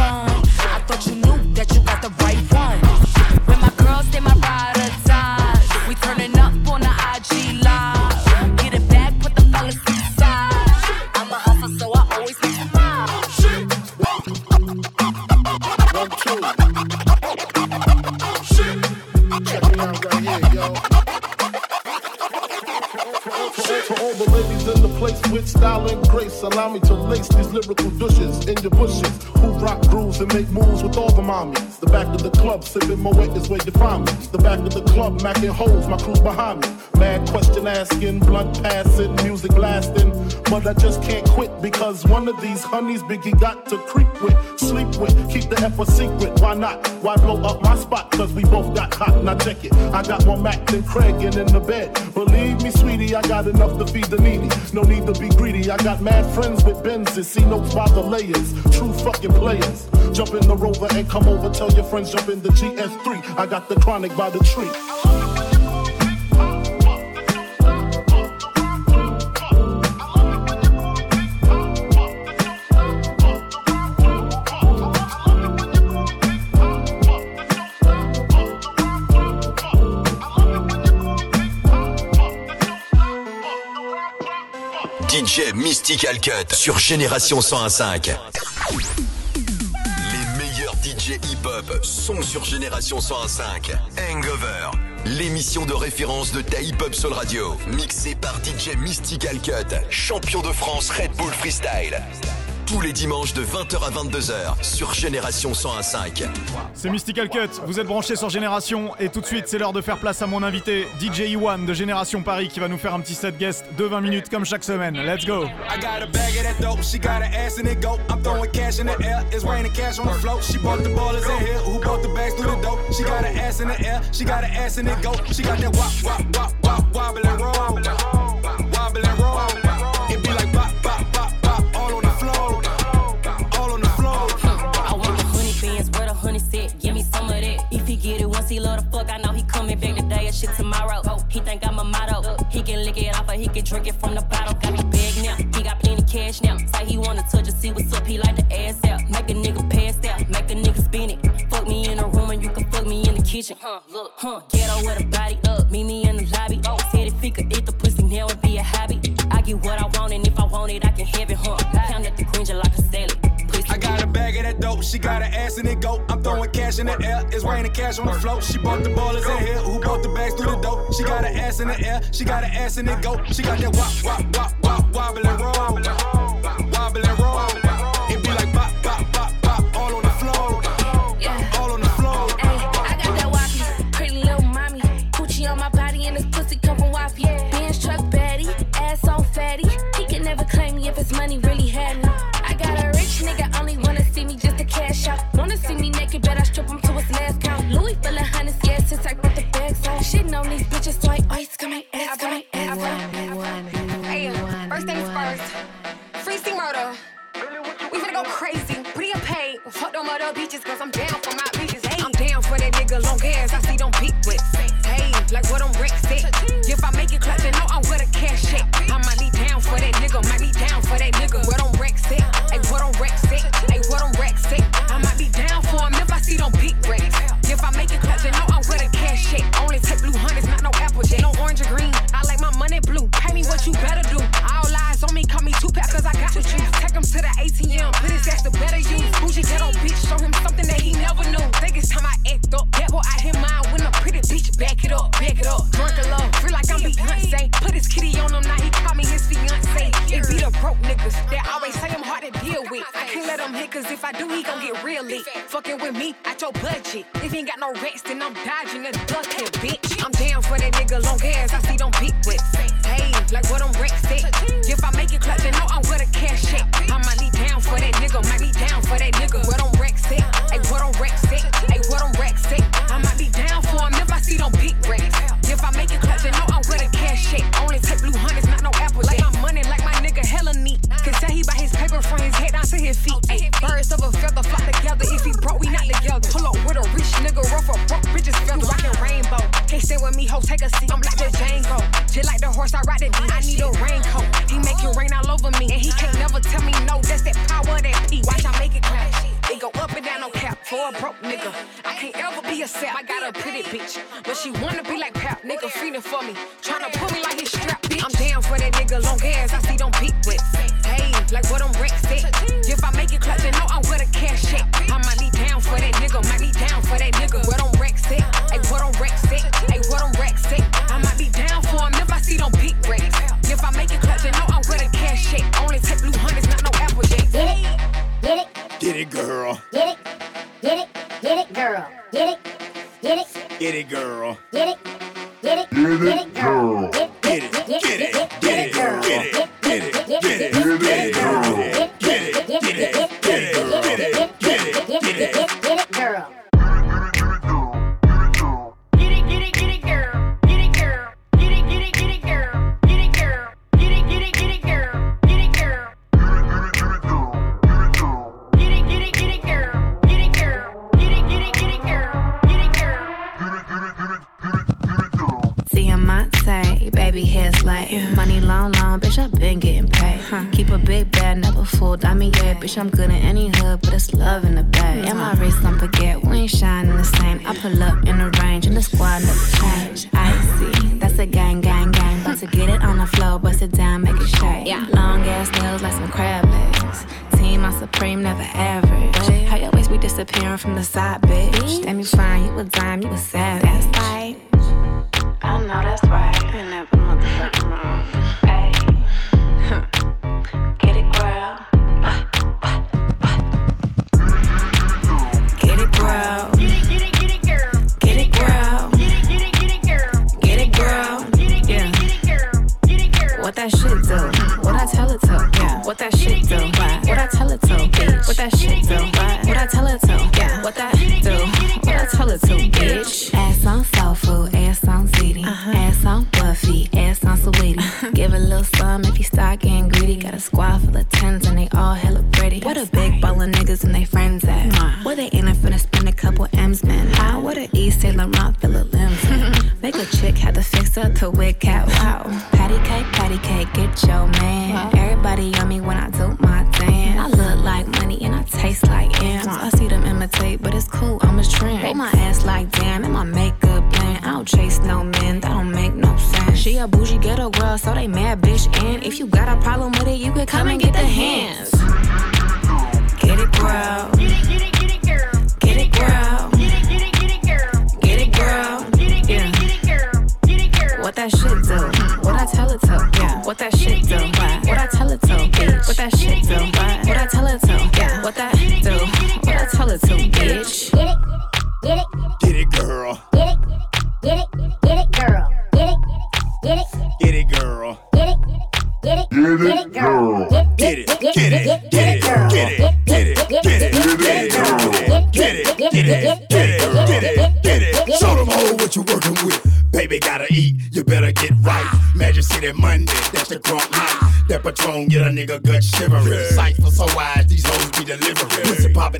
style and grace, allow me to lace these lyrical douches in your bushes. Who rock grooves and make moves with all the mommies. The back of the club, sipping Moet is where you find me. The back of the club, macking holes, my crew's behind me. Mad question asking, blunt passing, music blasting. But I just can't quit because one of these honeys Biggie got to creep with, sleep with, keep the F a secret. Why not? Why blow up my spot? Cause we both got hot. Now check it. I got more Mac than Craig and in the bed. Believe me, sweetie, I got enough to feed the needy. No need to be greedy. I got mad friends with Benzes. See notes by the layers. True fucking players. Jump in the rover and come over. Tell your friends jump in the GS3. I got the chronic by the tree. DJ Mystical Cut sur Génération 101.5. Hip-hop sont sur Génération 101.5. Hangover, l'émission de référence de ta hip-hop Soul Radio. Mixée par DJ Mystical Cut, champion de France Red Bull Freestyle. Tous les dimanches de 20h à 22h sur Génération 101.5. C'est Mystical Cut, vous êtes branchés sur Génération et tout de suite c'est l'heure de faire place à mon invité DJ Iwan de Génération Paris qui va nous faire un petit set guest de 20 minutes comme chaque semaine. Let's go I got a bag of that dope, she got her ass in it go. I'm throwing cash in the air, it's raining cash on the float. She bought the ballers in here, who bought the bags through the dope. She got her ass in the air, she got her ass in it go. She got that wop, wop, wop, wop, wobble and roll. Wobble and roll. get it once he love the fuck. I know he coming back today or shit tomorrow. Oh, he think I'm a motto. He can lick it off or he can drink it from the bottle. Got me big now. He got plenty cash now. Say he wanna touch and see what's up. He like the ass out. Make a nigga pass out. Make a nigga spin it. Fuck me in the room and you can fuck me in the kitchen. Huh, look, huh. Ghetto with a body up. Meet me in the lobby. Oh, said if he could eat the pussy now and be a hobby. I get what I want and if I want it, I can have it, huh. Count at the green like a salad. Bag of that dope, she got her ass in it go. I'm throwing cash in the air, it's raining cash on the float. She bought the ballers in here, who bought the bags through the dope. She got her ass in the air, she got her ass in it go. She got that wop, wop, wop, wop, wobbling roll. Wobbling roll. It be like bop, bop, bop, bop, all on the floor. Yeah. All on the floor. I got that wappy, pretty little mommy. Coochie on my body and this pussy come from wappy. Benz truck baddie, ass on fatty. He can never claim me if his money really had me. I got a rich nigga, only cash out. Wanna see me naked, bet I strip him to his last count. Louis full of hundreds, yeah, since I put the bags on. Shitting on these bitches, so I ice, come my ass, come my ass. Hey, first things first. Free Steve Murder. We finna go crazy. Pretty and paid. Fuck them other bitches, cause I'm down for my bitches. Hey, I'm down for that nigga long ass. I see them peak with. Hey, like what I'm Rex. If I make it clutch, you know I'm with a cash check. I might be down for that nigga. Might be down what you better do. All eyes on me, call me Tupac, cause I got the juice. Take him to the ATM, put his ass to better use. Bougie ghetto bitch, show him something that he never knew. Think it's time I act up. That boy out here mine when a pretty bitch back it up, back it up. Drunk a love, feel like I'm Beyonce. Put his kitty on him, now he call me his fiance. It be the broke niggas that always say I'm hard to deal with. I can't let him hit, cause if I do, he gon' get real lit. Fucking with me at your budget. If he ain't got no racks, then I'm dodging and ducking, bitch. I'm down for that nigga long ass, I see them peak with. Like what I'm Rex said. If I make it clutch, you know I'm with a cash check. I might be down for that nigga, might be down for that nigga. I ride the D. I need a raincoat. He make it rain all over me. And he can't never tell me no. That's that power, that P. Watch I make it clap. It go up and down, no cap. For a broke nigga. I can't ever be a sap. I got a pretty bitch. But she wanna be like Pap. Nigga feeding for me.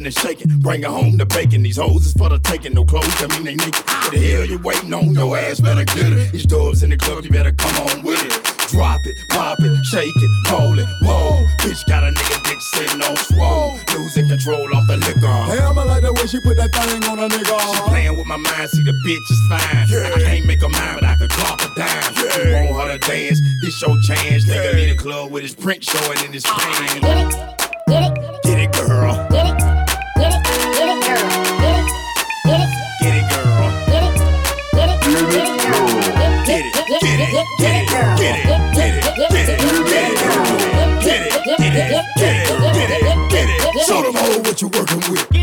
and shaking. Bring her home to bacon. These hoes is for the taking. No clothes, I mean they naked. What the hell you waiting on? Your ass better get it. These dubs in the club, you better come on with it. Drop it, pop it, shake it, roll it, whoa. Bitch got a nigga dick sitting on swole. Losing control off the liquor. Hell, I like the way she put that thing on a nigga. She playing with my mind, see the bitch is fine. Yeah. I can't make her mind, but I can drop a dime. Yeah. You want her to dance, this your chance. Yeah. Nigga In the club with his print showing in his pants. Get it, get it, get it, girl. working with.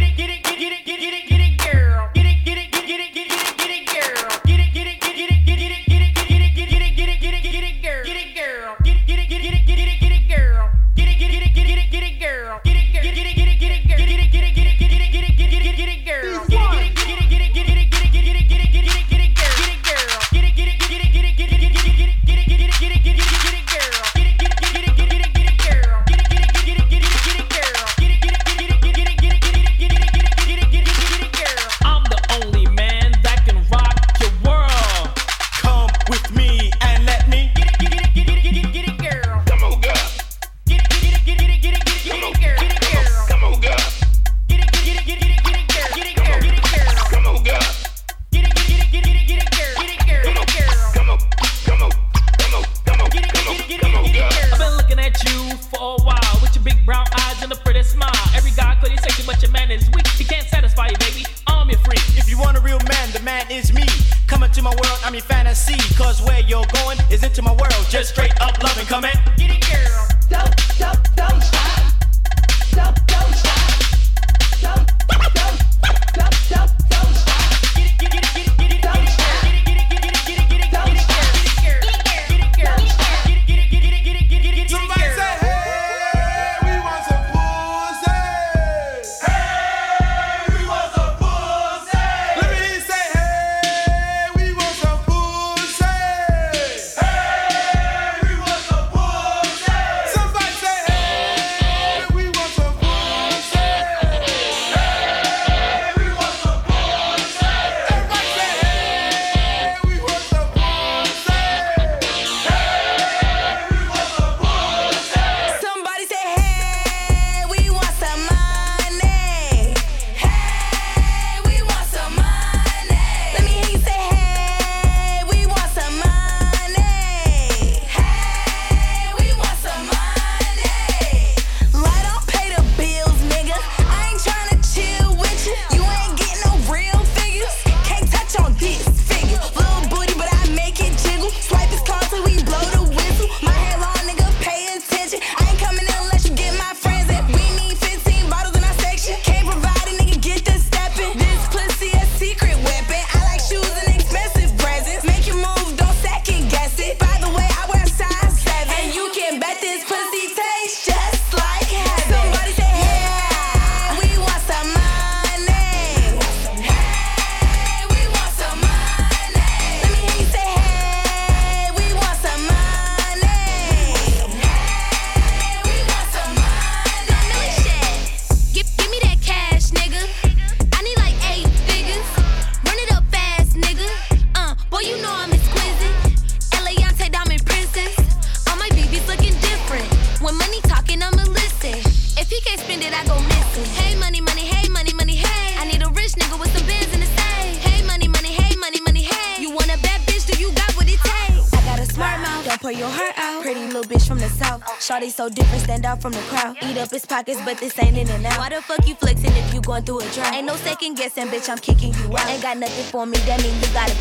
pockets, but this ain't in and out. Why the fuck you flexing if you going through a drought? Ain't no second guessing, bitch, I'm kicking you out. Ain't got nothing for me, that mean you gotta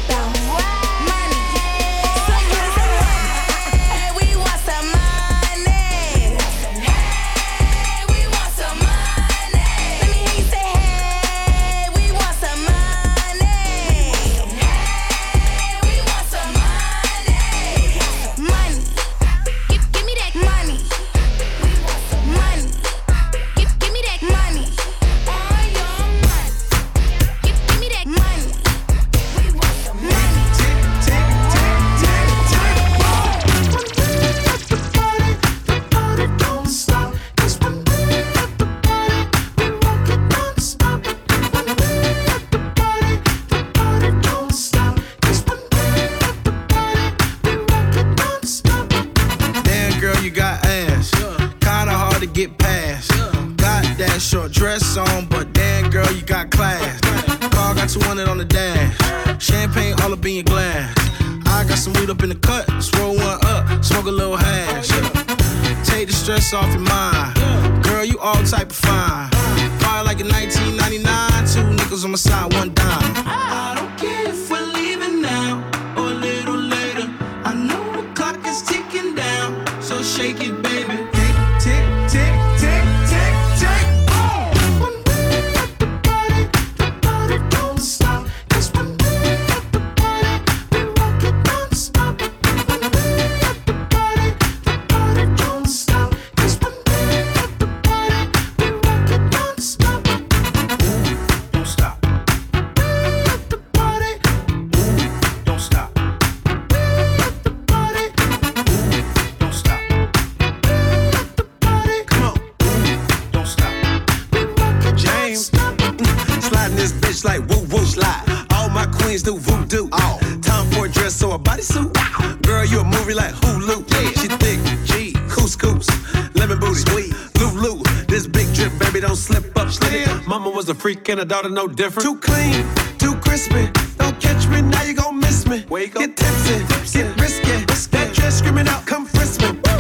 no slip up. Slip. Mama was a freak and a daughter no different. Too clean, too crispy. Don't catch me, now you gon' miss me. Wake up. Get tipsy, get risky. risky. That dress screaming out, come frisk me.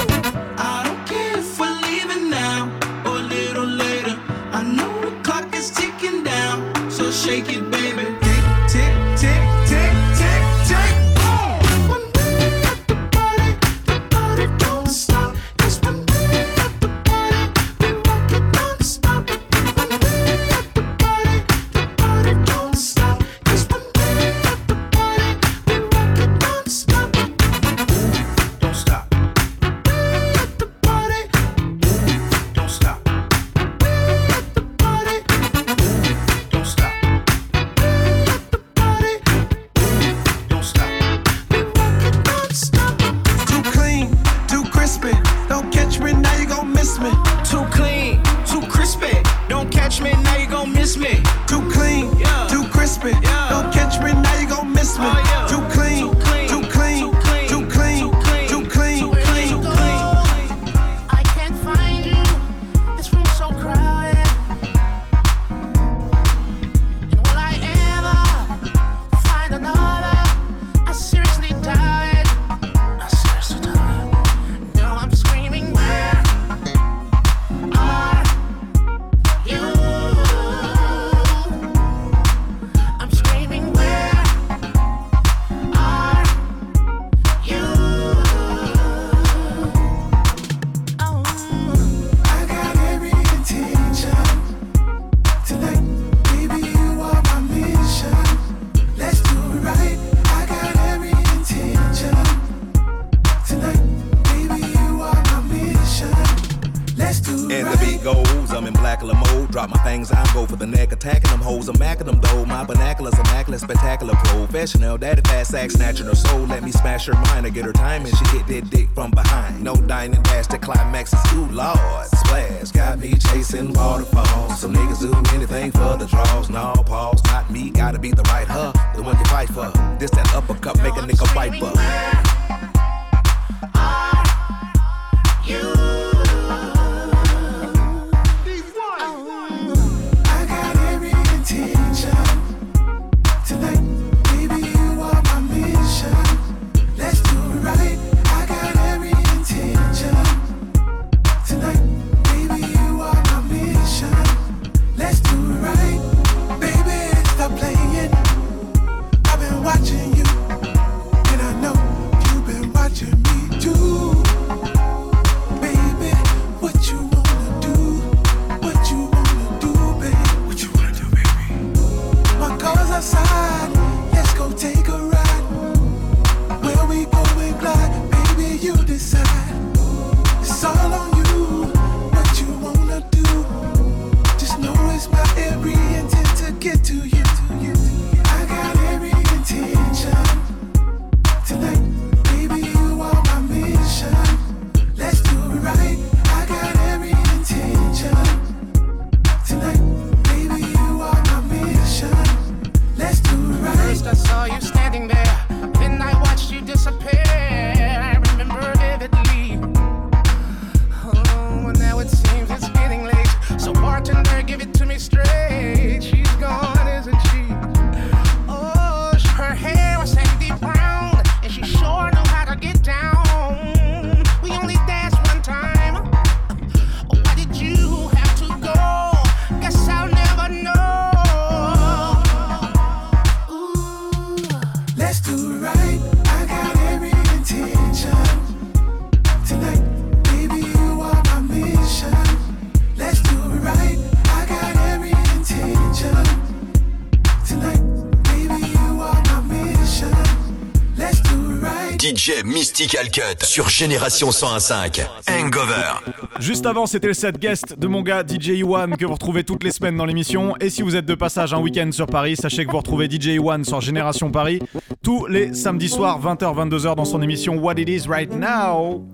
Mystical Cut sur Génération 101.5. Hangover. Juste avant, c'était le set guest de mon gars DJ Iwan que vous retrouvez toutes les semaines dans l'émission. Et si vous êtes de passage un week-end sur Paris, sachez que vous retrouvez DJ Iwan sur Génération Paris tous les samedis soirs 20h-22h dans son émission What It Is Right Now.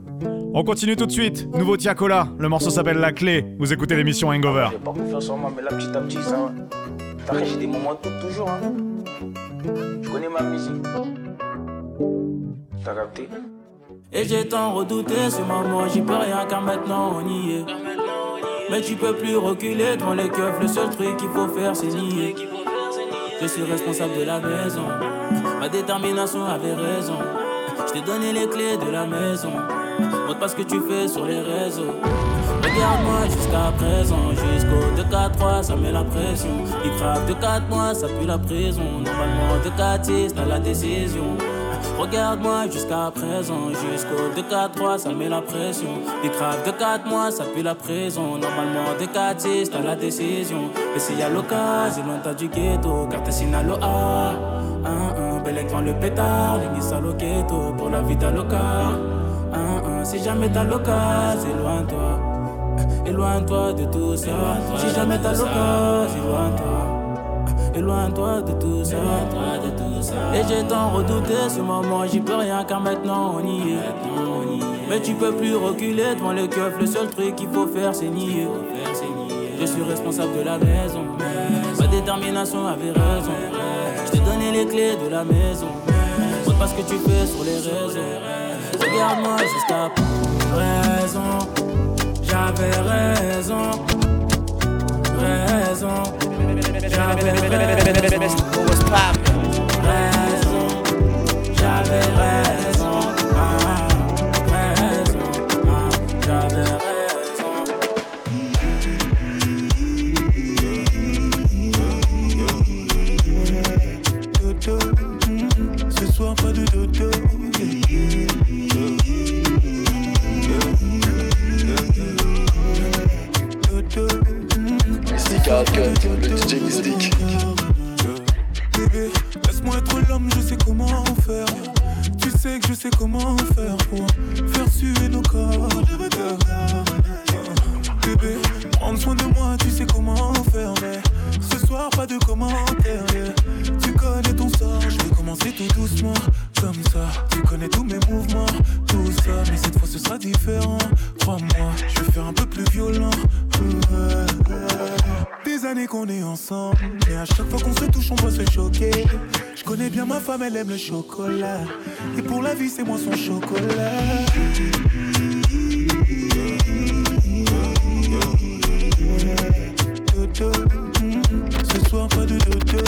On continue tout de suite. Nouveau Tiakola, le morceau s'appelle La Clé. Vous écoutez l'émission Hangover. J'ai pas confiance en moi, mais là petit à petit, ça. T'as j'ai des moments de doute toujours. Hein. Je connais ma musique. Et j'ai tant redouté ce moment, j'y peux rien car maintenant on y est. Mais tu peux plus reculer devant les keufs, le seul truc qu'il faut faire c'est nier. Je suis responsable de la maison, ma détermination avait raison. Je t'ai donné les clés de la maison, montre pas ce que tu fais sur les réseaux. Regarde-moi jusqu'à présent, jusqu'au 2-4-3, ça met la pression. Il frappe de 4 mois, ça pue la prison. Normalement, de 4-6, t'as la décision. Regarde-moi jusqu'à présent, jusqu'au 2-4-3, ça met la pression. Il crave de 4 mois, ça pue la prison. Normalement, de 4-6, t'as la décision. Et s'il y a l'occasion, loin du ghetto, car t'es sinalo A. Un, un, bel écran, le pétard, les ghetto, pour la vie t'as un, si jamais t'as l'occasion, éloigne-toi. Éloigne-toi de tout ça. Si jamais t'as l'occasion, éloigne-toi. Éloigne-toi de tout ça. Et j'ai tant redouté ce moment, j'y peux rien car maintenant on y est. Mais tu peux plus reculer devant les keufs, le seul truc qu'il faut faire c'est nier. Je suis responsable de la maison, ma détermination avait raison. Je t'ai donné les clés de la maison, montre pas ce que tu fais sur les réseaux. Regarde-moi jusqu'à raison, j'avais raison. Raison, Mystical Cut, le DJ Mystique. Laisse-moi être l'homme, je sais comment faire. Tu sais que je sais comment faire pour faire suer nos corps. Bébé, prendre soin de moi, tu sais comment faire. Mais ce soir, pas de commentaires. Tu connais ton sort, je vais commencer tout doucement. Comme ça, tu connais tous mes mouvements, tout ça. Mais cette fois, ce sera différent. Crois-moi, je vais faire un peu plus violent. Ouais. Des années qu'on est ensemble, et à chaque fois qu'on se touche, on doit se choquer. Je connais bien ma femme, elle aime le chocolat. Et pour la vie, c'est moi son chocolat. Ce soir pas de dodo.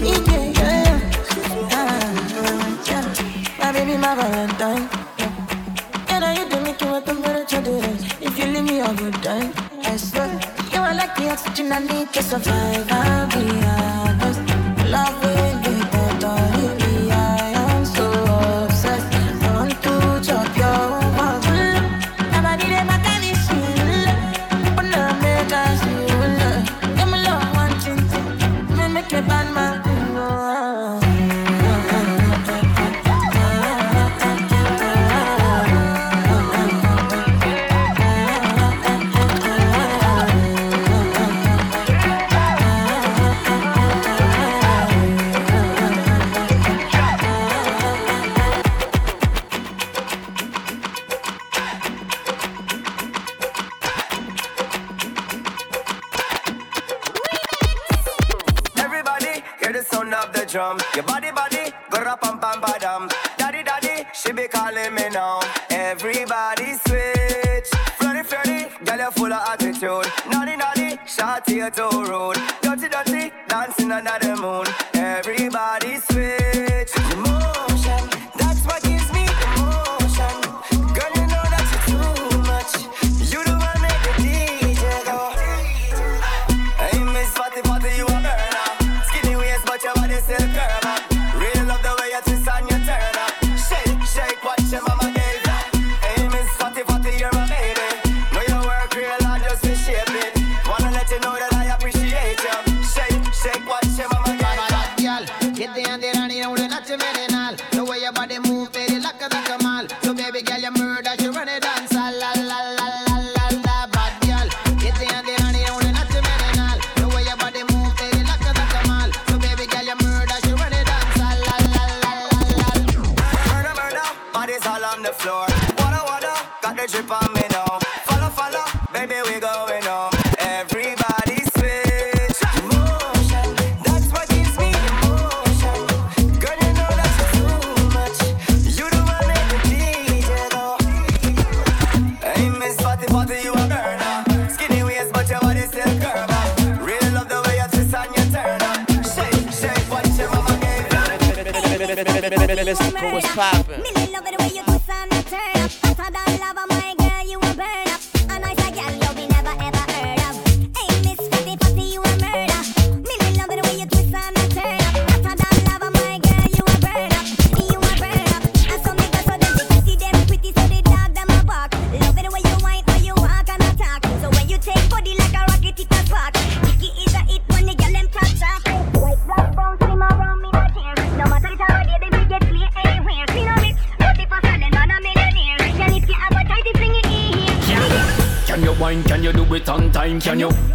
Yeah, yeah. Ah. My baby, my Valentine. I need to survive. I'll be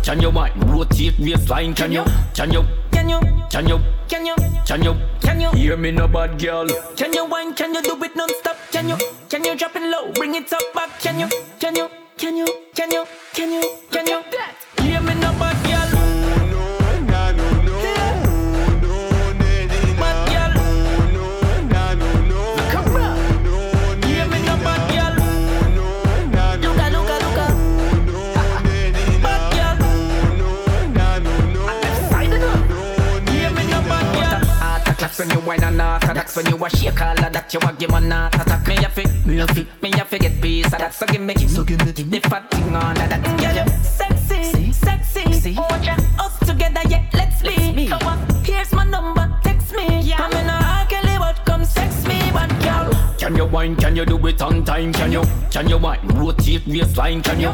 Can you why? Rotate waistline, can you? Can you? Can you? Can you? Can you? Can you? Can you? Hear me no bad girl. Can you? Can you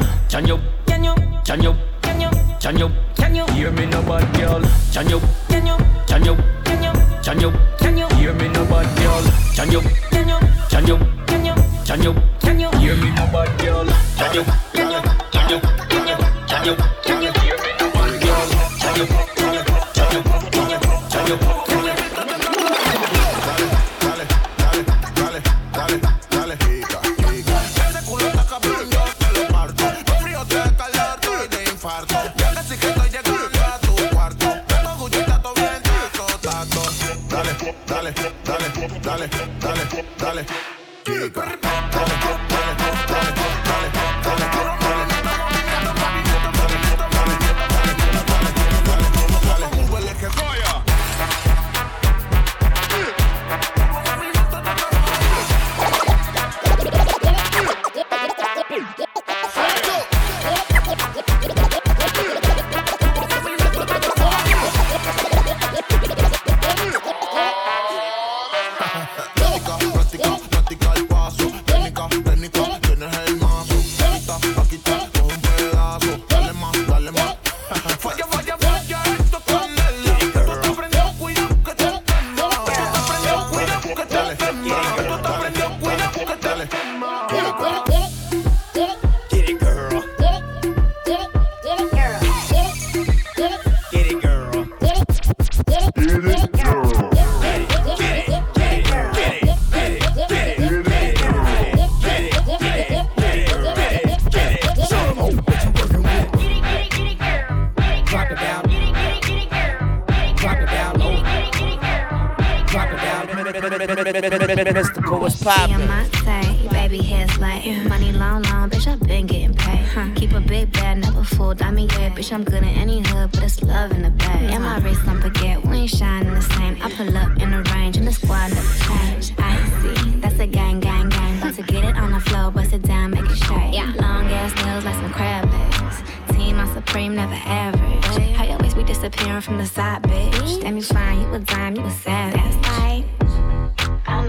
Mystical, on poppin'? my side, baby hair's like money long, long, bitch. I've been getting paid. Huh. Keep a big bag, never full diamond yeah, bitch. I'm good in any hood, but it's love in the bag. And my wrist on baguette, we ain't shining the same. I pull up in the range, and the squad never change. I see, that's a gang, gang, gang. About to get it on the floor, bust it down, make it shake. Yeah, long ass nails like some crab legs. Team, I'm supreme, never average. How you always be disappearing from the side, bitch? Damn, you fine, you a dime, you a savage. That's right.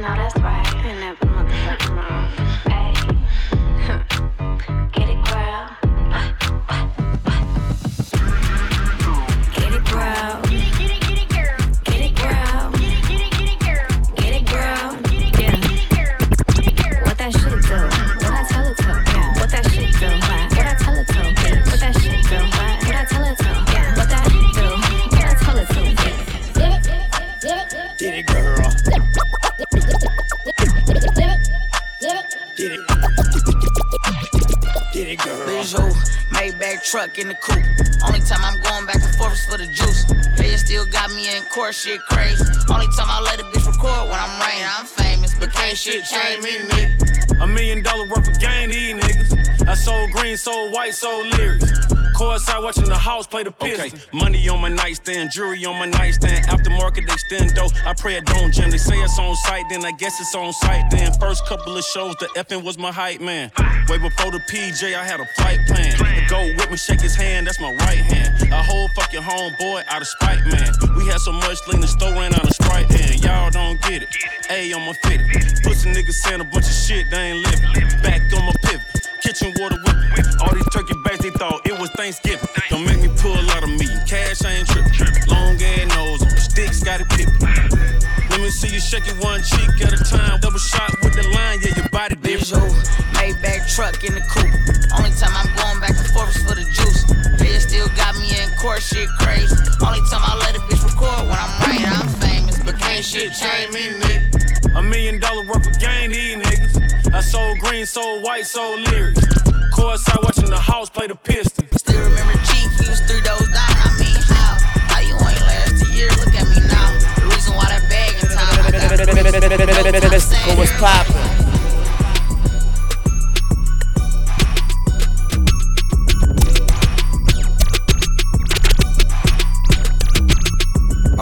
Know that's right. I never motherfucking wrong. Truck in the coupe. Only time I'm going back and forth is for the juice. They still got me in court, shit crazy. Only time I let a bitch record when I'm rain. I'm famous, but can't shit change me, nigga. A million dollar worth of game, these niggas. I sold green, sold white, sold lyrics. Courtside watching the house play the Pistons. Money on my nightstand, jewelry on my nightstand. Aftermarket extendo. I pray it don't jam. They say it's on site, then I guess it's on site. Then first couple of shows, the effing was my hype man. Way before the PJ, I had a flight plan. The go with me, shake his hand, that's my right hand. A whole fucking homeboy out of spite, man. We had so much lean, the store ran out of sprite, and y'all don't get it. A on my fit. Pussy niggas saying a bunch of shit, they ain't living. Back on my pivot. Kitchen water whip. All these turkey bags, they thought it was Thanksgiving. Don't make me pull out of me. Cash, I ain't trippin'. Long ass nose, on sticks got it pippin'. Let me see you shake it one cheek at a time. Double shot with the line, yeah, your body different. Maybach truck in the coupe. Only time I'm going back and forth is for the juice. They still got me in court, shit crazy. Only time I let a bitch record when I'm right, I'm famous, but can't shit change me, nigga. A million dollar worth of game, these niggas. I sold green, so white, sold lyrics. Courtside watching the house play the Pistons. Still remember Chief, he was three doors down. I mean, how? How you ain't last a year? Look at me now. The reason why that bag in time. I got Mystical, what's poppin'?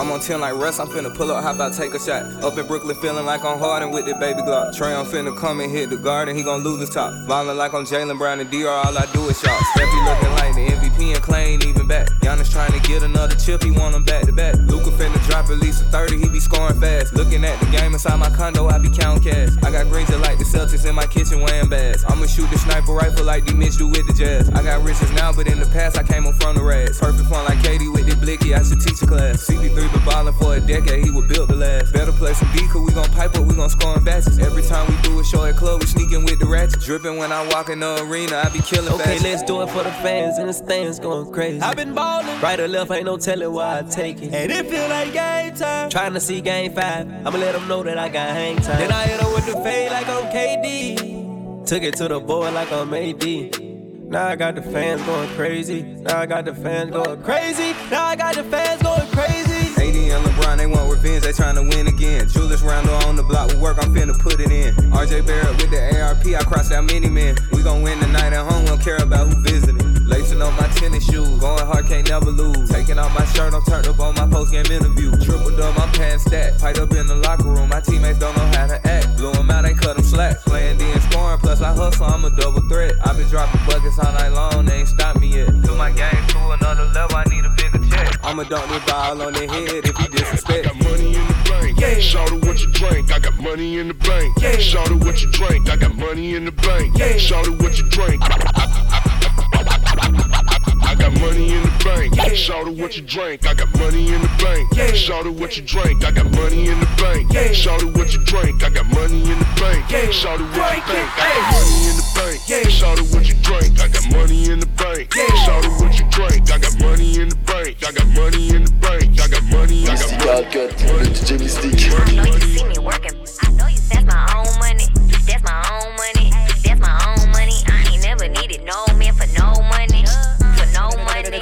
I'm on 10 like Russ, I'm finna pull up, how about take a shot? Up in Brooklyn, feeling like I'm Harden with the baby Glock. Trae, I'm finna come and hit the garden, he gon' lose his top. Violent like I'm Jaylen Brown and DR, all I do is shot. Steffi looking like the MVP and Clay ain't even back. Giannis trying to get another chip, he want him back to back. Luka finna drop at least a 30, he be scoring fast. Looking at the game inside my condo, I be counting cash. I got greens that like the Celtics in my kitchen wearing bags. I'ma shoot the sniper rifle like D Mitch do with the Jazz. I got riches now, but in the past I came on from the rags. Perfect fun like KD with the blicky, I should teach a class. CP3 been ballin' for a decade, he was build the last. Better play some D, cause we gon' pipe up, we gon' score in batches. Every time we do a show at club, we sneaking with the ratchet. Dripping when I walk in the arena, I be killing Okay, fashion. let's do it for the fans in the stands going crazy. I've been ballin'. Right or left, ain't no telling why I take it. And it feel like game time. Trying to see game five, I'ma let them know that I got hang time. Then I hit her with the fade like I'm KD. Took it to the board like I'm AD. Now I got the fans going crazy. Now I got the fans going crazy. Now I got the fans going crazy. LeBron, they want revenge, they tryna win again. Julius Randle on the block with work, I'm finna put it in. RJ Barrett with the ARP, I crossed out many men. We gon' win tonight at home, we don't care about who visiting. Lacing up my tennis shoes, going hard, can't never lose. Taking off my shirt, I'm turned up on my post game interview. Triple dub, I'm pants stacked. Pied up in the locker room, my teammates don't know how to act. Blew 'em out, ain't cut 'em slack. Playing D and scoring, plus I hustle, I'm a double threat. i been dropping buckets all night long, they ain't stopped me yet. Took my game to another level, I need a bigger check. I'ma dunk this ball on their head if you disrespect. Got money in the bank. Yeah. Shout out what you drink. I got money in the bank. Yeah. Shout out what you drink. I got money in the bank. Yeah. Shout out what you drink. I got money in the bank. Yeah. Shout out what you drink. I got money in the bank. Yeah. Shout out what you drink. I got money in the bank. Yeah. Shout out what you drink. I got money in the bank. Yeah. Shout out what you Drink think. it, I got ayy. money in the bank. Yeah. Shout out what you drink. I got money in the bank. Yeah. Shout out what you drink. I got money in the bank. I got money in the bank. I got money. I got Mystical Cut, le DJ Mystique. I know you see me working. I know you. That's my own money. That's my own money. That's my own money. I ain't never needed no man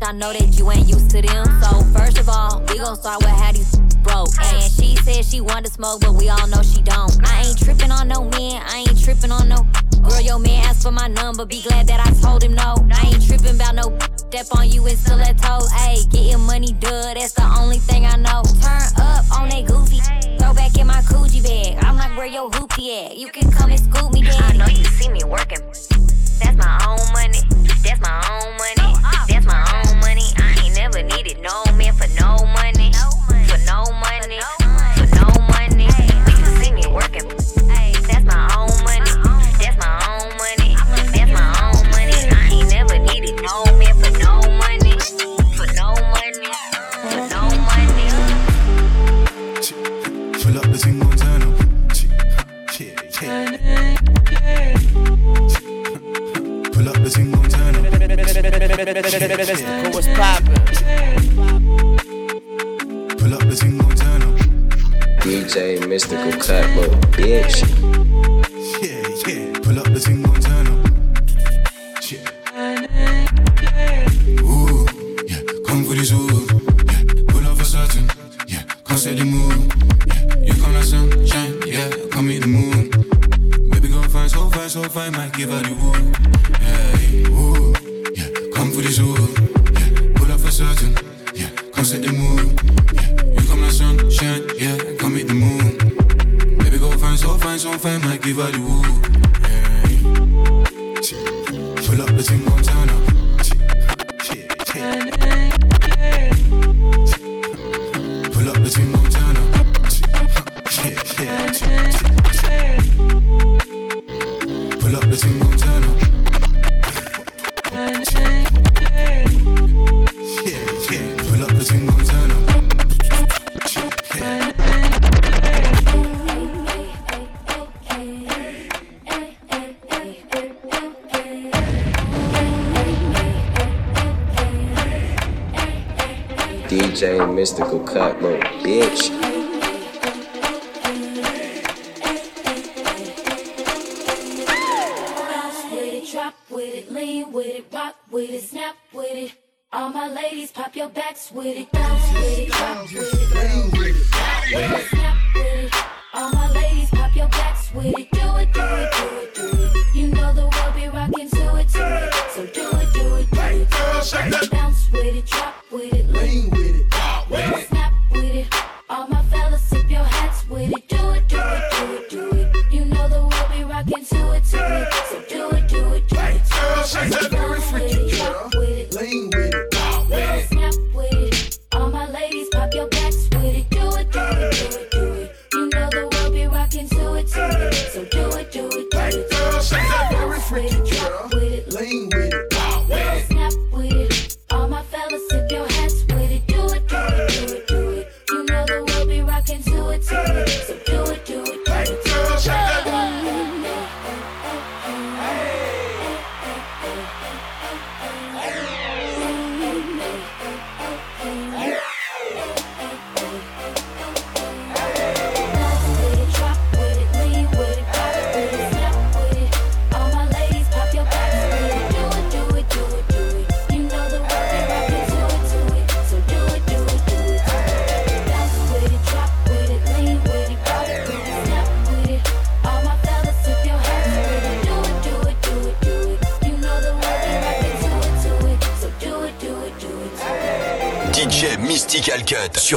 that you ain't used to them. So first of all, we gon' start with how these broke. And she said she wanted to smoke, but we all know she don't. I ain't tripping on no man, I ain't tripping on no. Girl, your man asked for my number, be glad that I told him no. I ain't tripping about no step on you and stilettos. Ayy, getting money, duh, that's the only thing I know. Turn up on that goofy, throw back in my Coogi bag. I'm like, where your hoopty at? You can come and scoop me, daddy. I know you see me working. That's my own money. That's my own money. Never needed no man for no money. For no money. For no money. Can see me working. That's my own money. That's my own money. That's my own money. I ain't never needed no man for no money. For no money. For no money. Pull up the single turn up. Yeah, yeah. Pull up the single turn. What's poppin'? Pull up the single turn up. DJ Mystical Cut, little bitch. Yeah, yeah. Pull up the single turn up. Yeah. Ooh, yeah. Come for this ooh. Yeah. Pull up for certain. Yeah. Can't say the mood. Yeah. You come like sunshine. Yeah. Come meet the moon. Baby girl fine, so fine, so fine. Might give her the woo. Yeah. Fine, so fine, so fine. Might give her the woo. Pull up the thing on turn up.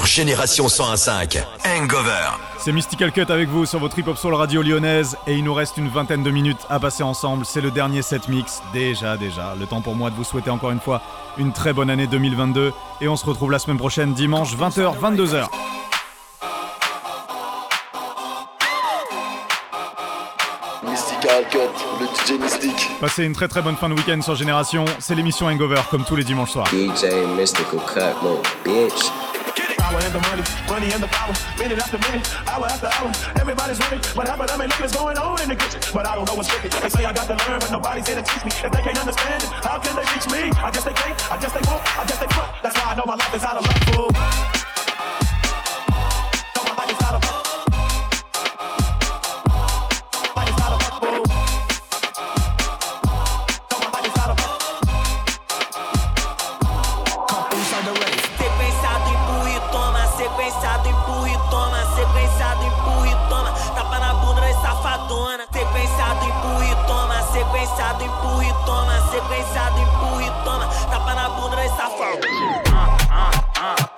Génération 101.5. Hangover. C'est Mystical Cut avec vous sur votre hip hop soul radio lyonnaise et il nous reste une vingtaine de minutes à passer ensemble. C'est le dernier set mix. Déjà, déjà. Le temps pour moi de vous souhaiter encore une fois une très bonne année 2022 et on se retrouve la semaine prochaine dimanche 20h 22h. Mystical Cut, le DJ Mystique. Passez une très très bonne fin de week-end sur Génération. C'est l'émission Hangover comme tous les dimanches soirs. DJ Mystical Cut, little bitch. The money, money and the power, minute after minute, hour after hour. Everybody's running, but half them ain't looking what's going on in the kitchen. But I don't know what's tricky. They say I got to learn, but nobody's here to teach me. If they can't understand it, how can they teach me? I guess they can't, I guess they won't, I guess they fuck. That's why I know my life is out of luck, fool. Sequenciado, empurra e toma. Sequenciado, empurra e toma. Tapa na bunda das safadona. Sequenciado, empurra e toma. Sequenciado, empurra e toma. Sequenciado, empurra e toma. Tapa na bunda das safadona. Ah, ah, ah.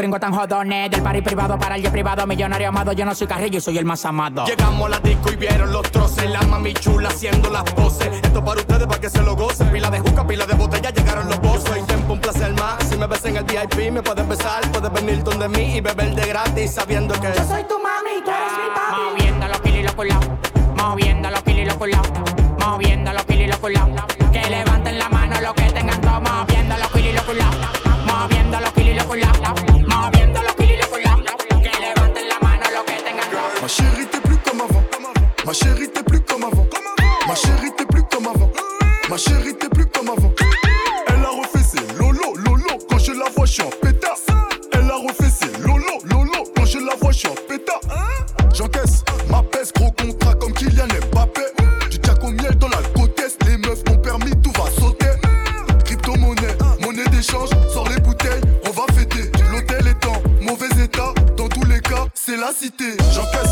gringos tan jodones. Del party privado para el privado, millonario amado. Yo no soy carrillo y soy el más amado. Llegamos a la disco y vieron los troces. La mami chula haciendo las poses. Esto para ustedes para que se lo gocen. Pila de juca, pila de botella, llegaron los bozos. Y tiempo un placer más. Si me ves en el VIP, me puedes besar. Puedes venir donde mí y beber de gratis sabiendo que. Yo soy tu la cité. J'encaisse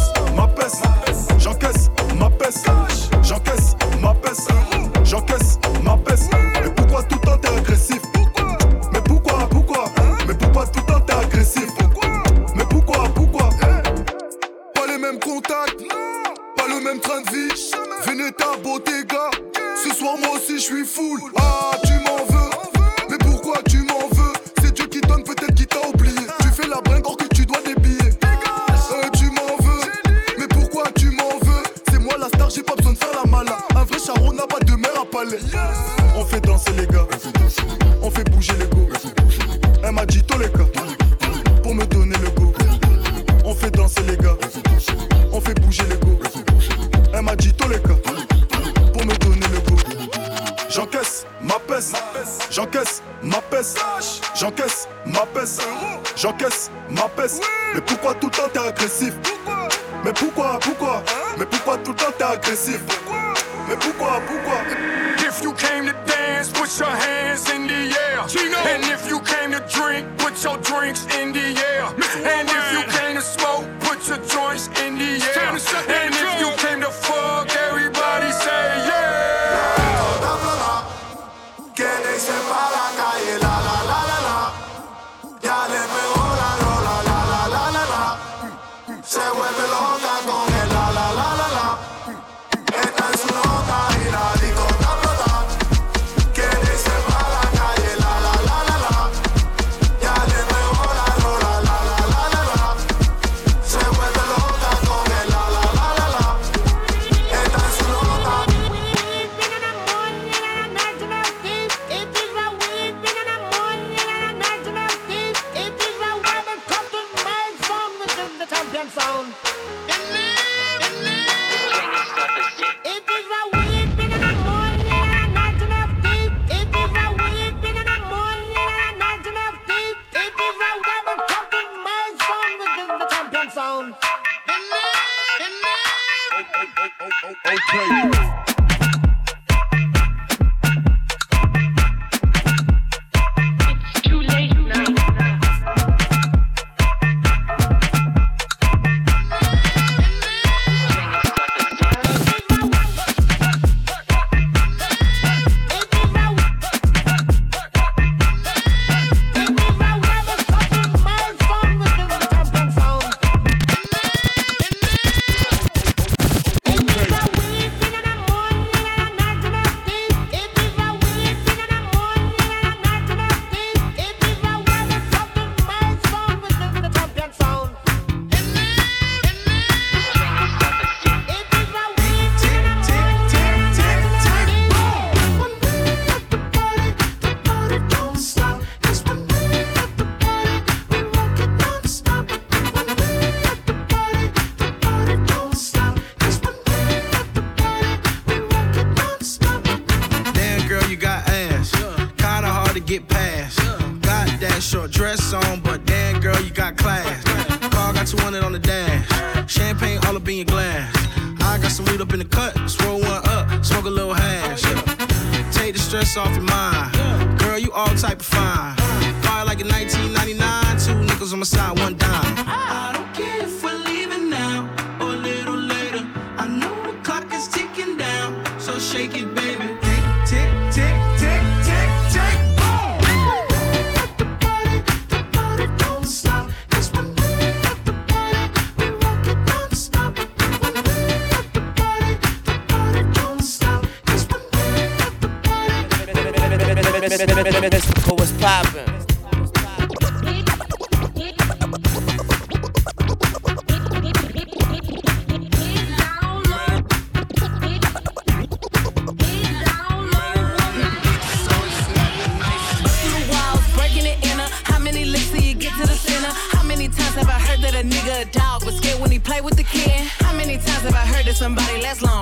Got that short dress on, but damn, girl, you got class. Car got 200 on the dash. Champagne all up in your glass. I got some weed up in the cut. Swirl one up, smoke a little hash. Take the stress off your mind. Girl, you all type of fine. Fire like in 1999. Two nickels on my side, one dime. somebody last long.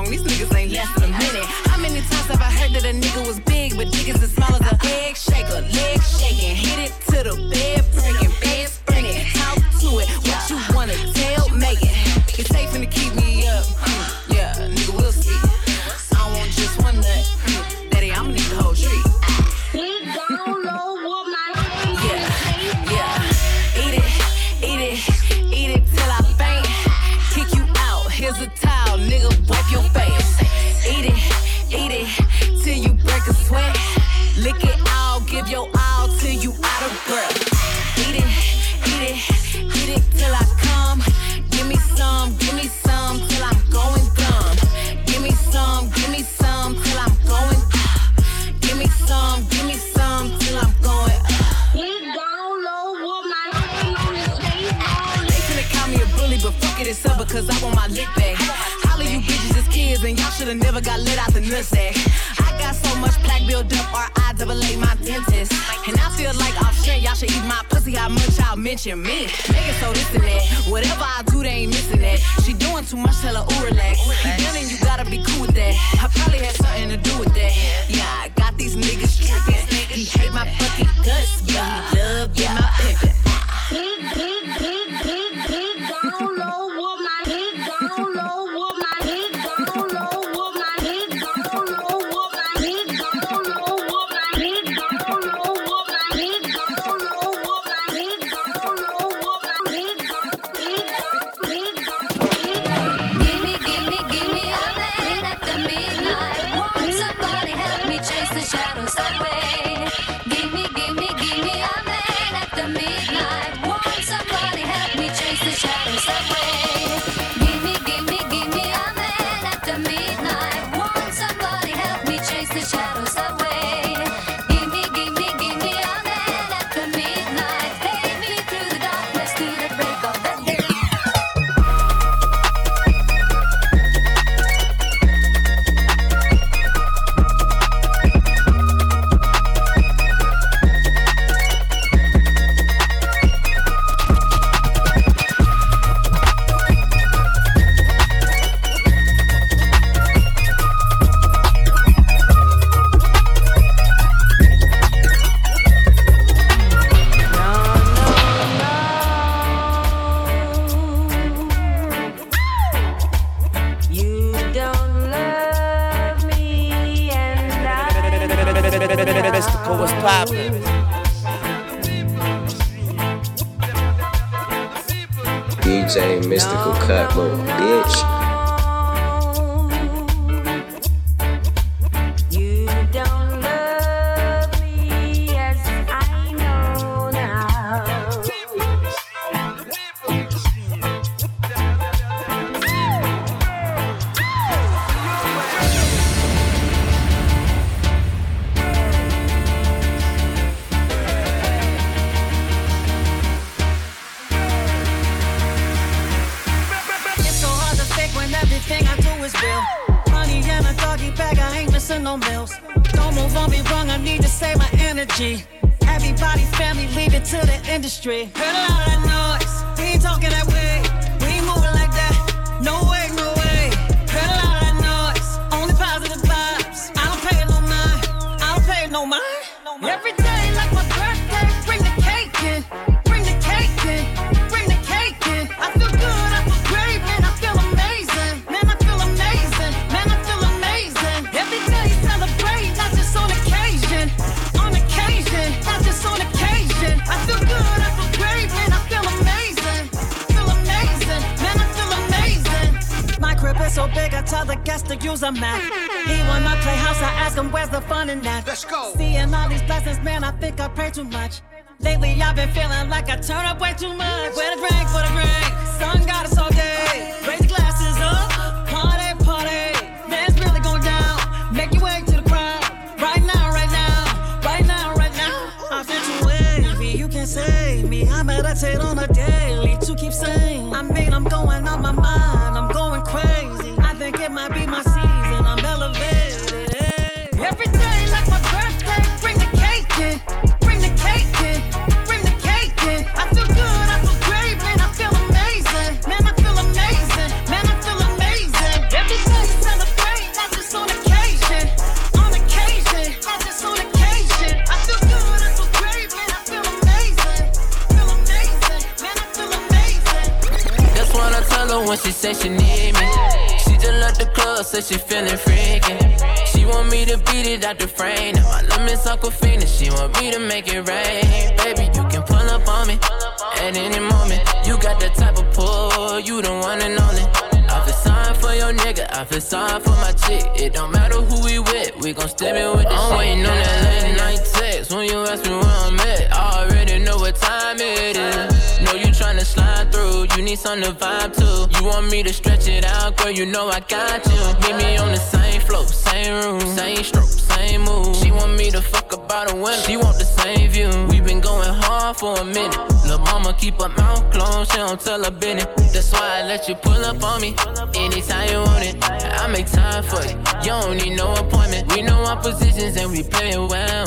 Girl, you know I got you. Meet me on the same floor, same room, same stroke, same move. She want me to fuck about a window, she want the same view. We been going hard for a minute. Lil' mama keep her mouth closed, she don't tell her business. That's why I let you pull up on me anytime you want it. I make time for you, you don't need no appointment. We know our positions and we play it well.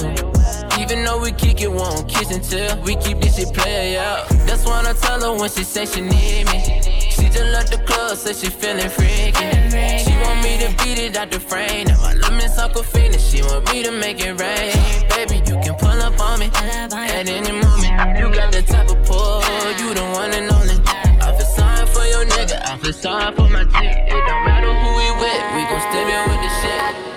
Even though we kick it, won't kiss until we keep this shit play out. That's what I tell her when she say she need me. She just left the club, say she feeling freaky. She want me to beat it out the frame. Now my love lemons Uncle Phoenix, she want me to make it rain. Baby, you can pull up on me at any moment. You got the type of pull, you the one and only. I feel sorry for your nigga, I feel sorry for my chick. It don't matter who we with, we gon' step in with the shit.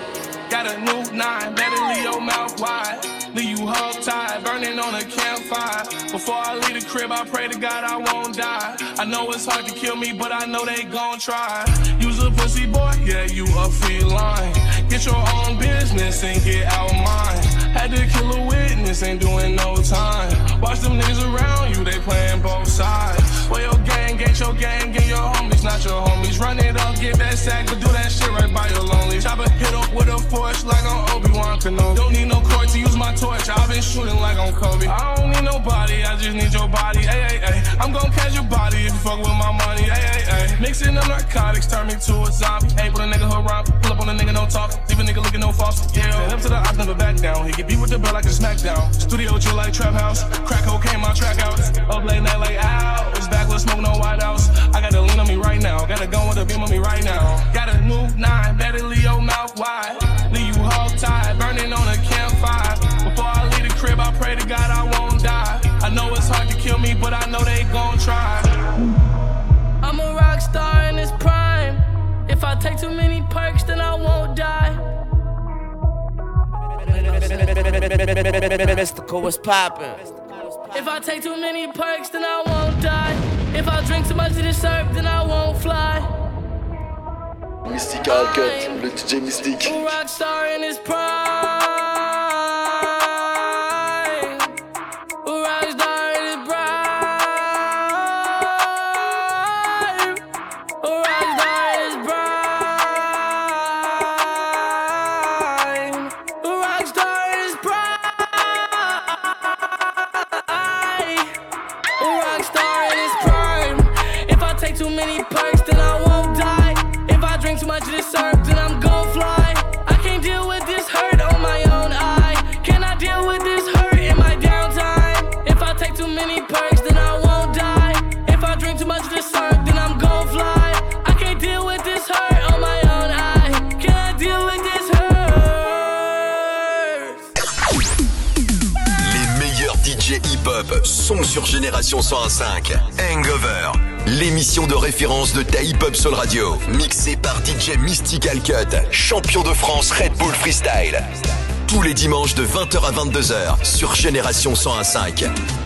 Got a new nine, better leave your mouth wide. Leave you hog tied, burning on a campfire. Before I leave the crib, I pray to God I won't die. I know it's hard to kill me, but I know they gon' try. You's a pussy boy, yeah, you a feline. Get your own business and get out mine. Had to kill a witness, ain't doing no time. Watch them niggas around you, they playing both sides. Well, your gang, get your gang, get your not your homies. Run it up, get that sack, but do that shit right by your lonely. Chopper hit up with a force like I'm Obi-Wan Kenobi. Don't need no court to use my torch, I've been shooting like I'm Kobe. I don't need nobody, I just need your body, ay, ay, ay. I'm gon' catch your body if you fuck with my money, ay, ay, ay. Mixing up narcotics, turn me to a zombie. Hey, put a nigga hood round, pull up on a nigga, no talk. Leave a nigga looking no false, yeah. Head up to the op, never back down. He get beat with the bell like a smackdown. Studio chill like trap house. Crack cocaine, my track out. Up late night like hours. Backward smoke, no white house. I got a lean on me right now. Got a gun with a beam on me right now. Got a new nine, better leave your mouth wide. Leave you hog tied, burning on a campfire. Before I leave the crib, I pray to God I won't die. I know it's hard to kill me, but I know they gon' try. I'm a rock star in this prime. If I take too many perks, then I won't die. Mystical, what's poppin'? If I take too many perks, then I won't die. If I drink too much of this herb, then I won't fly. Mystical Cut, le DJ Mystique. A rock star in his prime. Sont sur Génération 101.5. Hangover, l'émission de référence de ta hip-hop Soul Radio. Mixée par DJ Mystical Cut, champion de France Red Bull Freestyle. Tous les dimanches de 20h à 22h sur Génération 101.5.